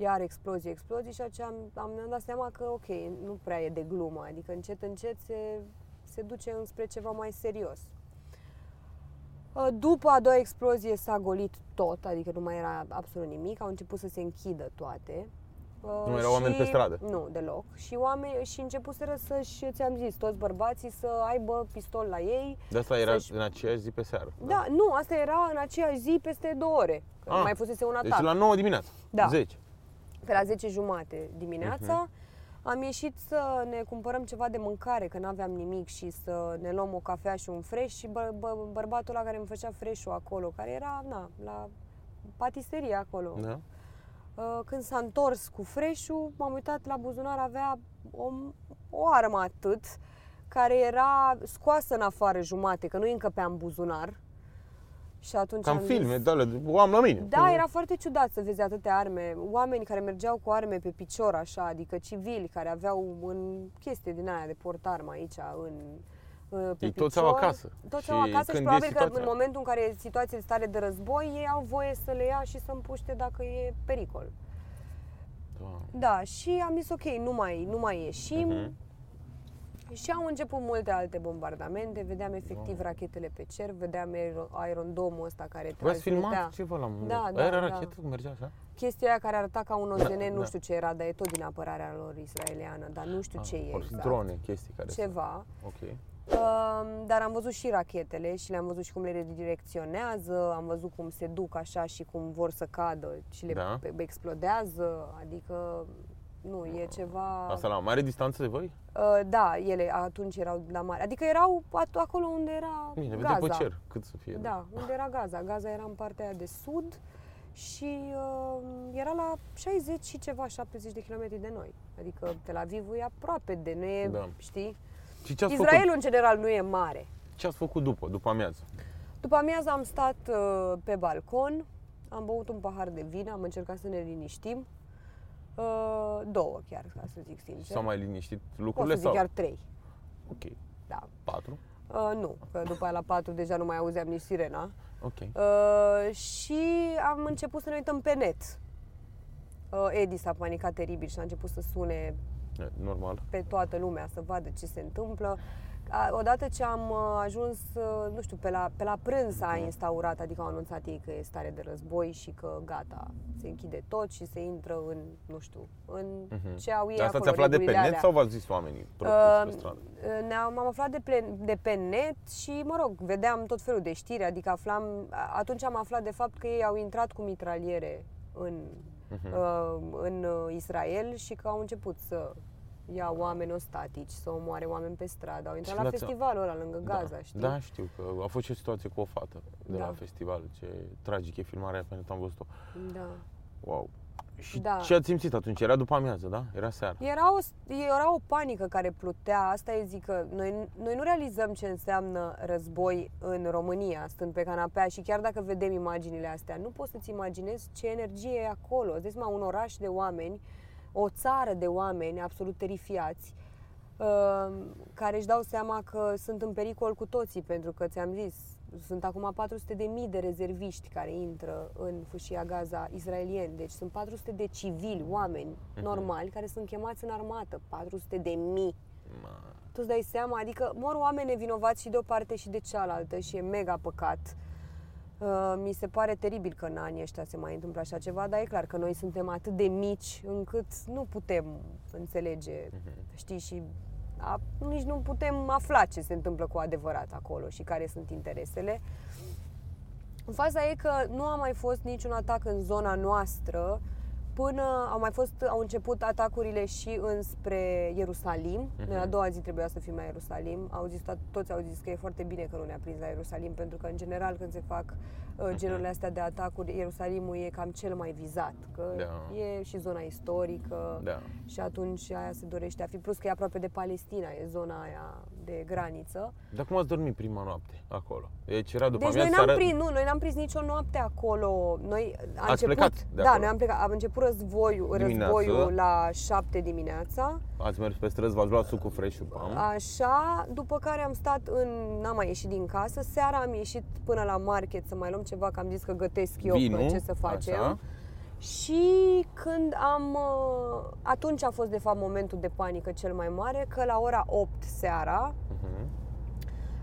iar explozii, explozii și atunci am, am mi-am dat seama că ok, nu prea e de glumă, adică încet, încet se, se duce înspre ceva mai serios. Uh, După a doua explozie s-a golit tot, adică nu mai era absolut nimic, au început să se închidă toate. Uh, Nu erau oameni pe stradă? Nu, deloc. Și oameni și începuseră să-și, ți-am zis, toți bărbații să aibă pistol la ei. De asta era Să-și- în aceeași zi pe seară. Da, nu, asta era în aceeași zi peste două ore. Că Ah, mai fusese un atac Deci la 9 dimineața. Da. 10. Pe la 10 jumate dimineața. Mhm. Am ieșit să ne cumpărăm ceva de mâncare, că n-aveam nimic și să ne luăm o cafea și un fresh și bă, bă, bărbatul ăla care îmi făcea fresh acolo, care era, na, la patiserie acolo. Da? Uh, Când s-a întors cu fresh m-am uitat la buzunar, avea o, o armă atât, care era scoasă în afară jumate, că nu îi încăpea în buzunar. Și atunci Cam am filme, zis, de alea, o am la mine. da, era foarte ciudat să vezi atâtea arme. Oameni care mergeau cu arme pe picior, așa, adică civili care aveau în chestie din aia de portarmă aici, în, uh, pe Ei toți picior. au acasă. Toți Și au acasă și când e probabil că situația- în momentul în care e situație de stare de război, ei au voie să le ia și să împuște dacă e pericol. Da. Da, și am zis ok, nu mai, nu mai ieșim. Mhm. Și au început multe alte bombardamente, vedeam efectiv rachetele pe cer, vedeam aer- Iron ăsta care Voi ați transmitea. filmat ceva la un moment Da, dat? da, Era da. rachetă cum mergea așa? Chestia aia care arăta ca un OZN, nu da. știu ce era, dar e tot din apărarea lor israeliană, dar nu știu ce e Or fi exact. drone, chestii care... Ceva. Ok. Uh, dar am văzut și rachetele și le-am văzut și cum le redirecționează, am văzut cum se duc așa și cum vor să cadă și le Da. pe- explodează, adică nu, e ceva... Asta la mare distanță de voi? Uh, da, ele atunci erau la mare, adică erau at- acolo unde era Bine, vede Gaza. pe cer, cât să fie. Da, unde era Gaza. Gaza era în partea aia de sud și uh, era la 60 și ceva, 70 de kilometri de noi. Adică Tel Avivul e aproape de, nu e, Da. știi? Și ce ați, Israelul făcut, în general nu e mare. ce ați făcut după, după amiază? După amiază am stat uh, pe balcon, am băut un pahar de vin, am încercat să ne liniștim. Uh, două chiar, ca să zic sincer. S-au mai liniștit Pot să lucrurile zic sau? chiar trei. Ok, Da. patru. Uh, nu, că după aia la patru deja nu mai auzeam nici sirena. Ok. Uh, și am început să ne uităm pe net. Uh, Edi s-a panicat teribil și a început să sune E, Normal. pe toată lumea să vadă ce se întâmplă. A, odată ce am uh, ajuns, uh, nu știu, pe la, pe la prânz s-a instaurat, adică au anunțat ei că e stare de război și că gata, se închide tot și se intră în, nu știu, în ce au ei Dar asta acolo, ți-a aflat de pe regulile net alea. sau v-ați zis oamenii proprii Uh, pe stradă? ne-am am aflat de pe, de pe net și, mă rog, vedeam tot felul de știri, adică aflam, a- atunci am aflat de fapt că ei au intrat cu mitraliere în, Mhm. uh, în uh, Israel și că au început să ia oameni ostatici, să omoare oameni pe stradă. Au intrat Și la l-ați- festivalul ăla lângă Gaza, da. știi? Da, știu că a fost și o situație cu o fată de Da. la festival. Ce tragic e filmarea pe net, am văzut-o. da. Wow. Și Da. ce ați simțit atunci? Era după amiază, da? Era seara. Era o, era o panică care plutea, asta e zic că noi, noi nu realizăm ce înseamnă război în România, stând pe canapea și chiar dacă vedem imaginile astea, nu poți să-ți imaginezi ce energie e acolo. Îți dai seama, un oraș de oameni, o țară de oameni absolut terifiați, uh, care își dau seama că sunt în pericol cu toții, pentru că ți-am zis, sunt acum 400 de mii de rezerviști care intră în fâșia Gaza israelieni, deci sunt 400 de civili, oameni normali, care sunt chemați în armată, 400 de mii. Ma, Tu îți dai seama, adică mor oameni nevinovați și de o parte și de cealaltă și e mega păcat. Uh, mi se pare teribil că în anii ăștia se mai întâmplă așa ceva, dar e clar că noi suntem atât de mici încât nu putem înțelege, știi, și a, nici nu putem afla ce se întâmplă cu adevărat acolo și care sunt interesele. Faza e că nu a mai fost niciun atac în zona noastră până au mai fost, au început atacurile și înspre Ierusalim. Noi a doua zi trebuia să fim la Ierusalim. Au zis, to- toți au zis că e foarte bine că nu ne-a prins la Ierusalim, pentru că în general când se fac uh, genurile astea de atacuri, Ierusalimul e cam cel mai vizat, că Da. e și zona istorică Da. și atunci aia se dorește a fi, plus că e aproape de Palestina, e zona aia de graniță. Dar cum ați dormit prima noapte acolo? Deci era după Deci noi amiază n-am seara... prins, nu, noi n-am prins nicio noapte acolo. Noi a Ați început, plecat de da, acolo? noi am plecat. Am început războiul, Dimineață. războiul la 7 dimineața. Ați mers pe străzi, v-ați luat sucul fresh și pam. Așa, după care am stat în, n-am mai ieșit din casă. Seara am ieșit până la market să mai luăm ceva, că am zis că gătesc eu Vinul, că ce să facem. așa. Și când am... uh, Atunci a fost de fapt momentul de panică cel mai mare, că la ora 8 seara, Mhm.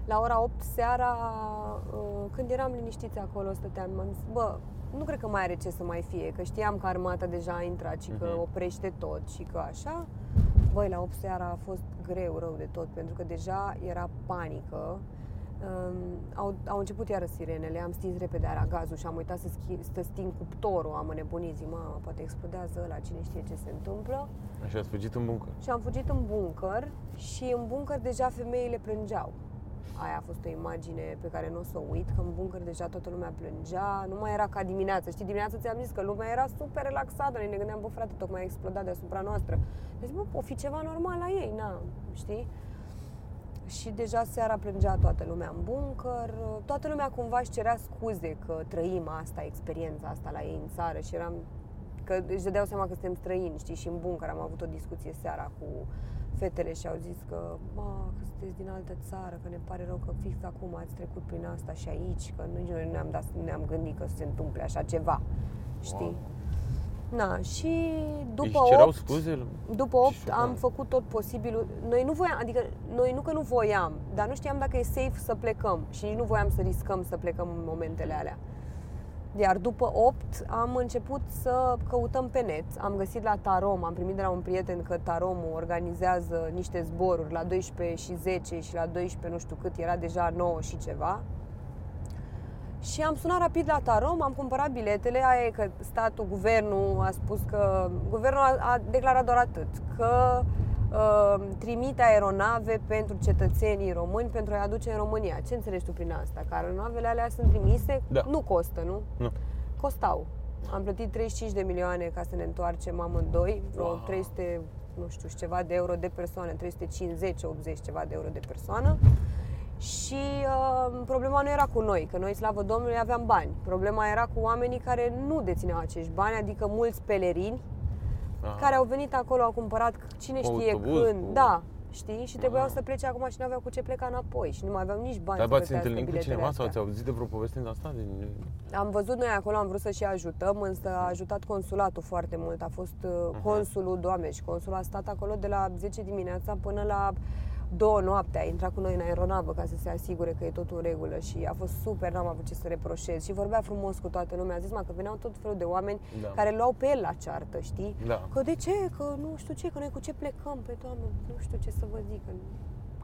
la ora 8 seara, uh, când eram liniștiți acolo, stăteam, am zis, bă, nu cred că mai are ce să mai fie, că știam că armata deja a intrat și că Mhm. oprește tot și că așa. Băi, la 8 seara a fost greu, rău de tot, pentru că deja era panică. Um, au, au început iară sirenele, am stins repede aragazul și am uitat să, schi, să sting cuptorul, am înnebunit, zic, mă, poate explodează ăla, cine știe ce se întâmplă. Așa ați fugit în buncă. Și am fugit în buncăr și în buncăr deja femeile plângeau. Aia a fost o imagine pe care nu o să o uit, că în buncăr deja toată lumea plângea, nu mai era ca dimineața. Știi, dimineața ți-am zis că lumea era super relaxată, noi ne gândeam, bă frate, tocmai a explodat deasupra noastră. Deci, bă, o fi ceva normal la ei, na, știi? Și deja seara plângea toată lumea în buncăr, toată lumea cumva își cerea scuze că trăim asta, experiența asta la ei în țară și eram că își dădeau seama că suntem străini, știi, și în buncăr am avut o discuție seara cu fetele și au zis că, mă, că sunteți din altă țară, că ne pare rău că fix acum ați trecut prin asta și aici, că nici noi nu ne-am, dat, nu ne-am gândit că se întâmple așa ceva, știi? Na, și după Își cerau 8, scuze? după 8 Și- am făcut tot posibilul. Noi nu voiam, adică noi nu că nu voiam, dar nu știam dacă e safe să plecăm și nici nu voiam să riscăm să plecăm în momentele alea. Iar după 8 am început să căutăm pe net. Am găsit la Tarom, am primit de la un prieten că Taromul organizează niște zboruri la 12 și 10 și la 12 nu știu cât, era deja 9 și ceva. Și am sunat rapid la Tarom, am cumpărat biletele, aia e că statul, guvernul a spus că, guvernul a, a declarat doar atât, că uh, trimite aeronave pentru cetățenii români pentru a-i aduce în România. Ce înțelegi tu prin asta? Că aeronavele alea sunt trimise, Da. nu costă, nu? Nu. Costau. Am plătit 35 de milioane ca să ne întoarcem amândoi, vreo Wow. 300, nu știu, și ceva de euro de persoană, 350, 80 ceva de euro de persoană. Și uh, problema nu era cu noi, că noi, slavă Domnului, aveam bani. Problema era cu oamenii care nu dețineau acești bani, adică mulți pelerini Aha. care au venit acolo, au cumpărat cine Cu știe autobuz, când. cu- Da, știi? Și trebuiau Aha. să plece acum și nu aveau cu ce pleca înapoi și nu mai aveau nici bani Dar să v-ați plătească întâlnit cu biletele cineva sau astea. ați auzit de vreo poveste din asta? Din... Am văzut noi acolo, am vrut să și ajutăm, însă a ajutat consulatul foarte mult. A fost uh, consulul, doamne, și consulul a stat acolo de la 10 dimineața până la două noapte. A intrat cu noi în aeronavă ca să se asigure că e totul în regulă și a fost super, n-am avut ce să reproșez. Și vorbea frumos cu toată lumea. A zis, mă, că veneau tot felul de oameni Da. care luau pe el la ceartă, știi? Da. Că de ce? Că nu știu ce, că noi cu ce plecăm pe toamnă, nu știu ce să vă zic, că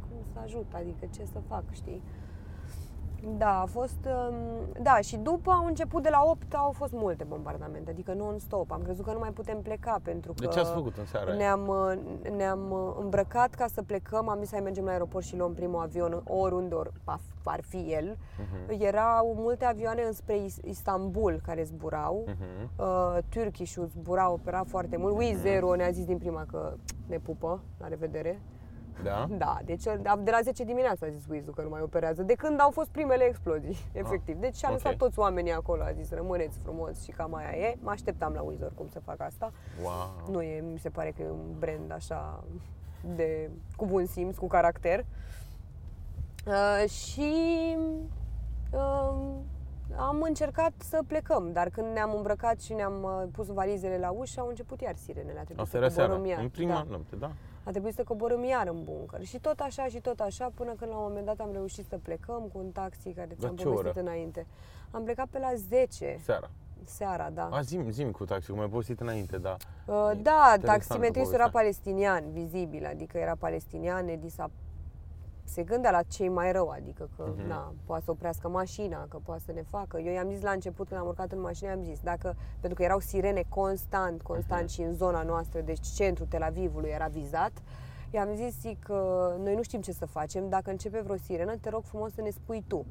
cum să ajut, adică ce să fac, știi? Da, a fost... um, Da, și după au început de la 8, au fost multe bombardamente, adică non-stop. Am crezut că nu mai putem pleca pentru că... De ce ați făcut în seara aia? Ne-am, uh, ne-am uh, îmbrăcat ca să plecăm, am zis să mergem la aeroport și luăm primul avion oriunde or, af- ar fi el. Mhm. Erau multe avioane înspre Is- Istanbul care zburau. Mhm. Uh, Turkish-ul zbura, opera foarte mult. Wizz Zero ne-a zis din prima că ne pupă, la revedere. Da? Da, deci de la 10 dimineața a zis Wizu că nu mai operează, de când au fost primele explozii, efectiv. Deci a lăsat ok. toți oamenii acolo, a zis rămâneți frumos și cam aia e. Mă așteptam la Wizu oricum să fac asta. Wow. Nu e, mi se pare că e un brand așa de cu bun simț, cu caracter. Uh, și uh, am încercat să plecăm, dar când ne-am îmbrăcat și ne-am uh, pus valizele la ușă, au început iar sirenele. A trebuit Asta să era seara, coborâm iar. în prima Da. noapte, da? A trebuit să coborâm iar în buncăr. Și tot așa și tot așa, până când la un moment dat am reușit să plecăm cu un taxi care ți-am ce povestit oră? înainte. Am plecat pe la 10 Seara. seara, da. A, zi zi cu taxi, cum ai povestit înainte, da. Uh, E da, interesantă taximetristul era povestea. palestinian, vizibil, adică era palestinian, Edi s-a se gândea la cei mai rău, adică că Mhm. na, poate să oprească mașina, că poate să ne facă. Eu i-am zis la început când am urcat în mașină, i-am zis, dacă, pentru că erau sirene constant, constant Mhm. și în zona noastră, deci centrul Tel Avivului era vizat, i-am zis, zic, că noi nu știm ce să facem, dacă începe vreo sirenă, te rog frumos să ne spui tu.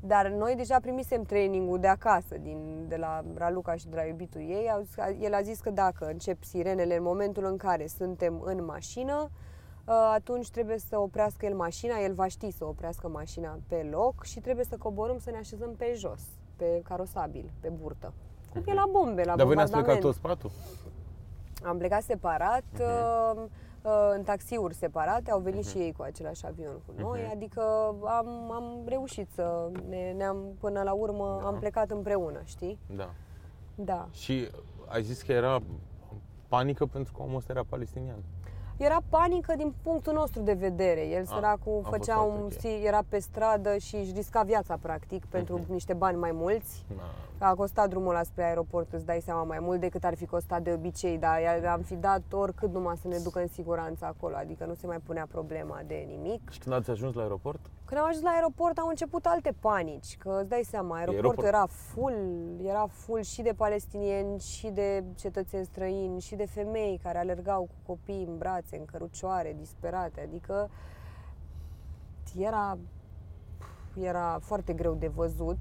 Dar noi deja primisem trainingul de acasă, din, de la Raluca și de la iubitul ei. Au zis, el a zis că dacă încep sirenele în momentul în care suntem în mașină, ă, atunci trebuie să oprească el mașina, el va ști să oprească mașina pe loc și trebuie să coborâm să ne așezăm pe jos, pe carosabil, pe burtă. Cum e la bombe, la Dar voi n-ați plecat bombardament. toți patru? Am plecat separat, Mhm. uh, uh, în taxiuri separate, au venit și ei cu același avion cu noi, Mhm. adică am, am reușit să ne, ne-am, până la urmă, Da. am plecat împreună, știi? Da. Da. Și ai zis că era panică pentru că omul ăsta era palestinian. Era panică din punctul nostru de vedere. El, săracul, a fost făcea foarte un, ok. știi, era pe stradă și își risca viața, practic, pentru Mhm. niște bani mai mulți. Da. A costat drumul ăla spre aeroport, îți dai seama, mai mult decât ar fi costat de obicei, dar i- am fi dat oricât numai să ne ducă în siguranță acolo, adică nu se mai punea problema de nimic. Și când ați ajuns la aeroport? Când am ajuns la aeroport au început alte panici, că îți dai seama, aeroportul aeroport. era full, era full și de palestinieni, și de cetățeni străini, și de femei care alergau cu copii în brațe, în cărucioare, disperate, adică era, era foarte greu de văzut,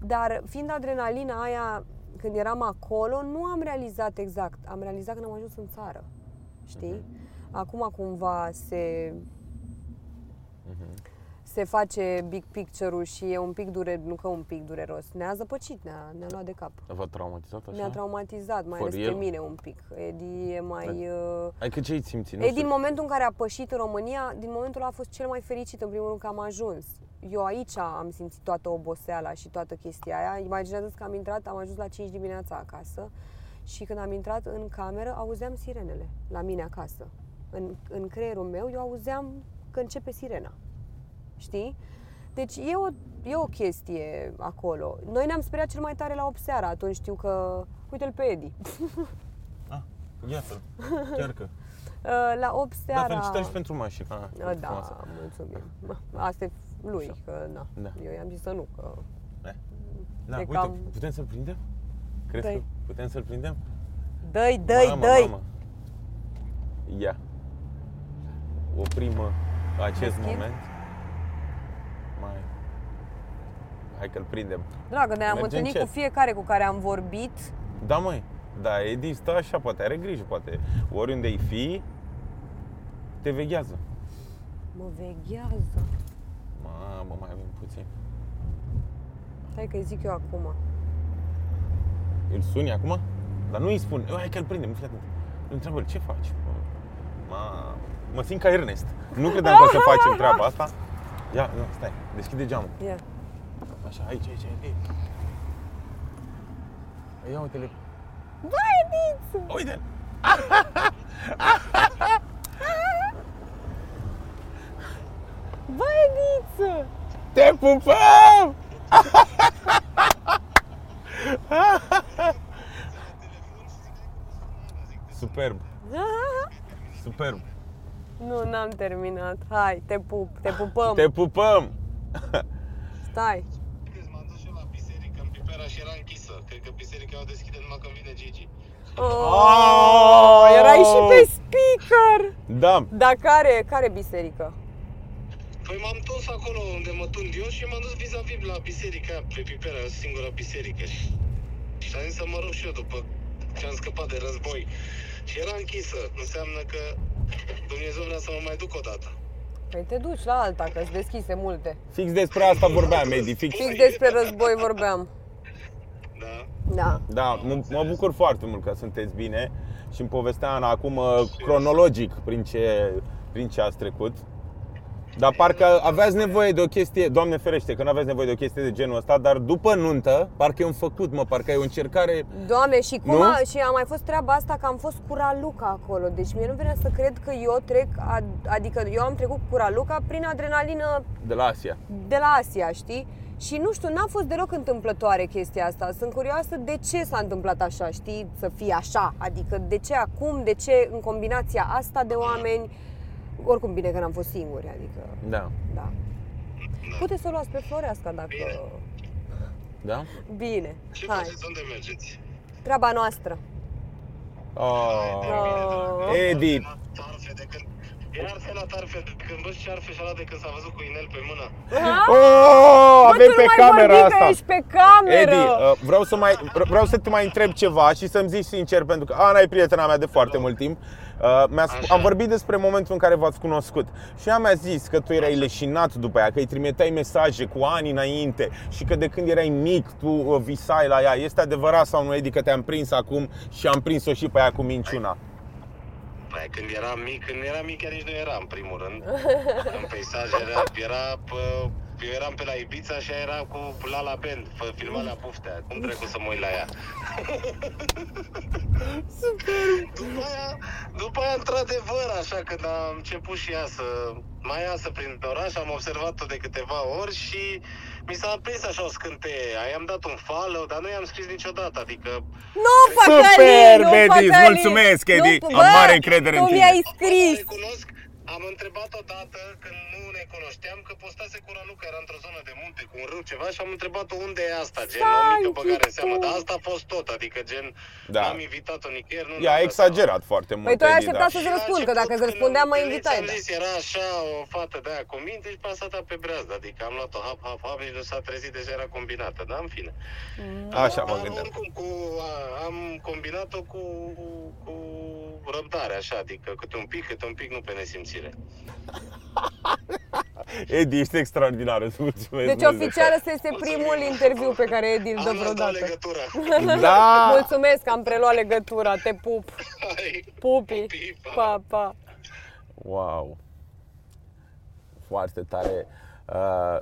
dar fiind adrenalina aia, când eram acolo, nu am realizat exact, am realizat când am ajuns în țară, știi? Acum cumva se se face big picture-ul și e un pic dure, nu că un pic dureros, ne-a zăpăcit, ne-a, ne-a luat de cap. V-a traumatizat așa? Ne-a traumatizat, mai For ales pe real? mine un pic. Edi e mai... Uh... Adică ce ai simțit? Nu Edi, știu. din momentul în care a pășit în România, din momentul ăla a fost cel mai fericit, în primul rând că am ajuns. Eu aici am simțit toată oboseala și toată chestia aia. Imaginează că am intrat, am ajuns la 5 dimineața acasă și când am intrat în cameră, auzeam sirenele la mine acasă. În, în creierul meu, eu auzeam că începe sirena. Știi? Deci e o, e o chestie acolo. Noi ne-am speriat cel mai tare la 8 seara, atunci știu că... Uite-l pe Edi. Ah, iată chiar că. Uh, La 8 Da, seara... felicitări și pentru mașină. Ah, Uh, foarte Da, frumoasă. mulțumim. Asta e lui, Așa. că na. Da. Eu i-am zis să nu, că... Da, E uite, cam- putem să-l prindem? Crezi Dă-i. că putem să-l prindem? Dă-i, dă-i, Mamă, dă-i! mamă. Ia. Oprim uh, acest Deschid? moment. Mai. Hai că-l prindem. Dragă, ne-am Merge întâlnit încet. cu fiecare cu care am vorbit. Da, măi. Da, Edi stă așa, poate are grijă, poate oriunde ai fi, te veghează. Mă veghează. Mamă, mai avem puțin. Stai că-i zic eu acum. Îl suni acum? Dar nu îi spun, hai că îl prindem, fii atent. Îl întreabă, ce faci? Ma, mă simt ca Ernest. Nu credeam că o să facem treaba asta. Ia, nu, stai, deschide geamul. Ia. Așa, aici, aici, aici. Ia uite-le. Băi, Nițu! Uite! Băi, Nițu! Te pupăm! Superb, superb. Nu, n-am terminat. Hai, te pup, te pupăm. Te pupăm! Stai. Crezi, m-am dus și eu la biserică în Pipera și era închisă. Cred că biserica o deschide numai când vine Gigi. Oh, erai și pe speaker! Da, Dar care, care biserică? Păi m-am dus acolo unde mă tund eu și m-am dus vis-a-vis la biserica aia, pe Pipera, o singură biserică. Și, și am zis să mă rog și eu după ce am scăpat de război. Și era închisă. Înseamnă că Dumnezeu vrea să mă mai duc o dată. Păi te duci la alta, că îți deschise multe. fix despre asta vorbeam, Edi, fix. Fix despre război vorbeam. Da? Da. Da, mă, mă bucur foarte mult că sunteți bine și îmi povestea Ana acum uh, cronologic prin ce, prin ce ați trecut. Dar parcă aveați nevoie de o chestie, Doamne ferește că nu aveți nevoie de o chestie de genul ăsta, dar după nuntă, parcă e un făcut, mă, parcă e o încercare Doamne, și cum Nu? a, și a mai fost treaba asta că am fost cu Raluca acolo. Deci mie nu venea să cred că eu trec, ad- adică eu am trecut cu Raluca prin adrenalină de la Asia. de la Asia, știi? Și nu știu, n-a fost deloc întâmplătoare chestia asta. Sunt curioasă de ce s-a întâmplat așa, știi? Să fie așa. Adică de ce acum, de ce în combinația asta de oameni. Oricum bine că n-am fost singuri, adică, Da. da. Puteți să o luați pe Floreasca dacă... Da? Bine, Ce hai. faceți? Unde mergeți? Treaba noastră. Oh. Oh. Edi, Tarfe de când... E arfe la tarfe de când văd ce arfe și ala de când s-a văzut cu inel pe mână. oh, Bă, avem tu pe nu mai camera vorbi că asta. ești pe cameră! Edi, uh, vreau să, mai, vreau să te mai întreb ceva și să-mi zici sincer, pentru că Ana e prietena mea de foarte mult timp. Uh, mi-a sp- Așa. am vorbit despre momentul în care v-ați cunoscut și ea mi-a zis că tu erai leșinat după ea, că îi trimiteai mesaje cu ani înainte și că de când erai mic tu uh, visai la ea. Este adevărat sau nu, Edi, că te-am prins acum și am prins-o și pe ea cu minciuna? Păi când eram mic, când eram mic chiar nici nu era în primul rând. În peisaj era, era pă, eu eram pe la Ibiza și ea era cu La La Band, fă- filma la puftea. Cum trecu să mă uit la ea? Super! După aia, după aia, într-adevăr, așa, când a început și ea să mai iasă prin oraș, am observat-o de câteva ori și mi s-a prins așa o scânteie. I-am dat un follow, dar nu i-am scris niciodată, adică Nu, Super, Făcălin, nu, Edi, îți Făcălin. mulțumesc, Edi. Nu, Am bă, mare încredere în tu tine. mi-ai Pot să scris. recunosc, am întrebat odată când nu ne cunoșteam că postase cu Raluca, era într-o zonă de munte cu un râu ceva și am întrebat-o unde e asta, gen o Stai, mică băgare în seamă, tu. dar asta a fost tot, adică gen Da. n-am invitat-o nicăieri, nu Ea ne-am a dat exagerat foarte mult, Păi tu ai Edi, așteptat da. să-ți seama. răspund, Și că la dacă îți început, răspundeam, mă când invitai, Am da. zis, era așa o fată de aia cu minte și pasat pe breazdă, adică am luat-o hap, hap, hap și nu s-a trezit, deja era combinată, dar în fine. Așa mă Dar gândeam. oricum, cu, a, am combinat-o cu, cu răbdare, așa, adică câte un pic, câte un pic, nu pe nesimțire. Edi, ești extraordinar, îți mulțumesc Deci mult de oficial ăsta este primul interviu pe care Edi îl dă Am luat vreodată. legătura. tot. Da! Mulțumesc că am preluat legătura, te pup. Hai. Pupi. Pupi, pa. Pa, pa. Wow! Foarte tare. Uh,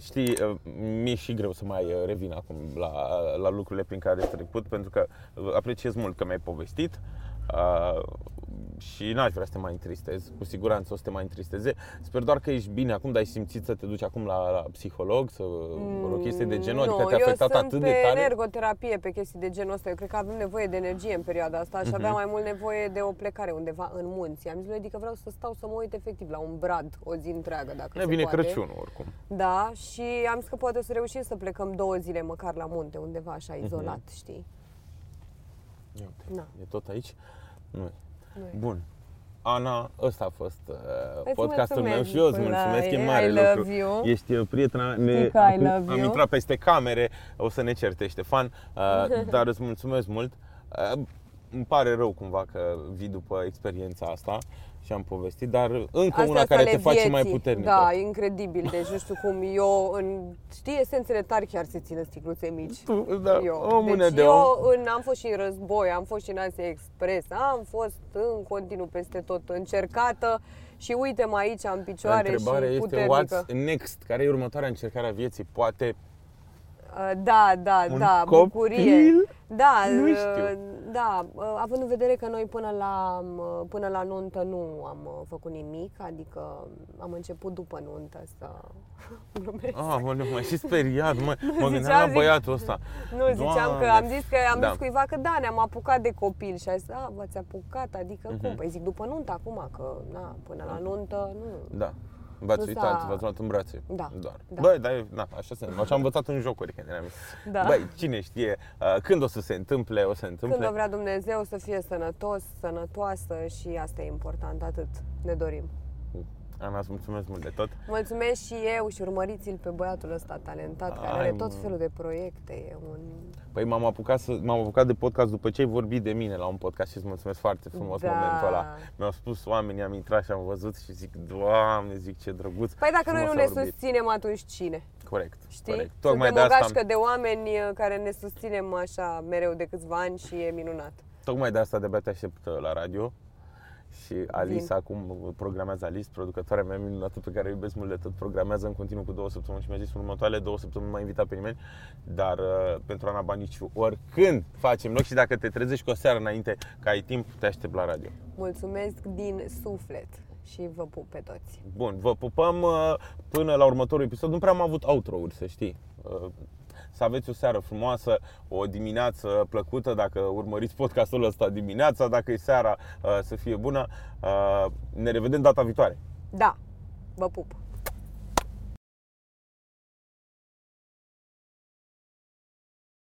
știi, uh, mi-e și greu să mai uh, revin acum la, la lucrurile prin care ai trecut, pentru că uh, apreciez mult că mi-ai povestit. Uh, și n-aș vrea să te mai întristez, cu siguranță o să te mai întristeze. Sper doar că ești bine acum, dar ai simțit să te duci acum la, la psiholog, să o chestie de genul, adică Mm, nu, te-a afectat eu sunt atât pe de tare. energoterapie, pe chestii de genul ăsta. Eu cred că avem nevoie de energie în perioada asta și Mhm. aveam mai mult nevoie de o plecare undeva în munți. Am zis lui Edi că vreau să stau să mă uit efectiv la un brad o zi întreagă, dacă Ne se vine poate. Crăciunul oricum. Da, și am zis că poate o să reușim să plecăm două zile măcar la munte, undeva așa Mhm. izolat, știi? Ia uite, Da. e tot aici? Nu e. Nu e. Bun. Ana, ăsta a fost uh, Îți podcastul meu mulțumesc, și eu îți Nicolae. mulțumesc, e mare I love lucru. you. Ești uh, prietena, ne, Știi că I love am you. intrat peste camere, o să ne certe Ștefan, uh, dar îți mulțumesc mult. Uh, îmi pare rău cumva că vii după experiența asta și am povestit, dar încă Astea una sunt care ale te face mai vieții. puternică. Da, e incredibil. Deci nu știu cum eu, în, știi, esențele tari chiar se țină sticluțe mici. Tu, da, eu. o mână deci de eu om. În, am fost și în război, am fost și în Asia Express, am fost în continuu peste tot încercată și uite-mă aici în picioare Întrebarea și este puternică. what's next? Care e următoarea încercare a vieții? Poate Uh, Da, da, Un da, copil? bucurie. Da, Nu uh, știu. Da, uh, având în vedere că noi până la, uh, până la nuntă nu am uh, făcut nimic, adică am început după nuntă să glumesc. Ah, mă, nu mai și speriat, mă, mă ziceam, gândeam la zic- băiatul ăsta. Nu, ziceam că Doamne. am zis că am Da. zis cuiva că da, ne-am apucat de copil și a zis, a, v-ați apucat, adică Mhm. cum? Păi zic, după nuntă acum, că na, până la nuntă nu. Da. V-ați Nu uitat, s-a- v-ați luat în brațe. Da, Doar. da. Băi, dar e- na, așa se Așa am învățat în jocuri când eram mic. Da. Băi, cine știe uh, când o să se întâmple, o să se întâmple. Când o vrea Dumnezeu să fie sănătos, sănătoasă și asta e important, atât ne dorim. Ana, îți mulțumesc mult de tot. Mulțumesc și eu și urmăriți-l pe băiatul ăsta talentat, care Ai, are tot mă. felul de proiecte. E un... Păi m-am apucat, să, m-am apucat de podcast după ce ai vorbit de mine la un podcast și îți mulțumesc foarte frumos Da. momentul ăla. Mi-au spus oamenii, am intrat și am văzut și zic, Doamne, zic ce drăguț. Păi dacă noi frumos nu a ne vorbit." susținem, atunci cine? Corect, Știi? corect. Tocmai Suntem de o asta gașcă de oameni uh, care ne susținem așa mereu de câțiva ani și e minunat. Tocmai de asta de-abia te aștept uh, la radio și Alice acum programează Alice, producătoarea mea minunată pe care o iubesc mult de tot, programează în continuu cu două săptămâni și mi-a zis următoarele două săptămâni nu m-a invitat pe nimeni, dar uh, pentru Ana Baniciu, oricând facem loc și dacă te trezești cu o seară înainte că ai timp, te aștept la radio. Mulțumesc din suflet și vă pup pe toți. Bun, vă pupăm uh, până la următorul episod. Nu prea am avut outro-uri, să știi. Uh, Să aveți o seară frumoasă, o dimineață plăcută dacă urmăriți podcastul ăsta dimineața, dacă e seara uh, să fie bună. Uh, Ne revedem data viitoare. Da, vă pup!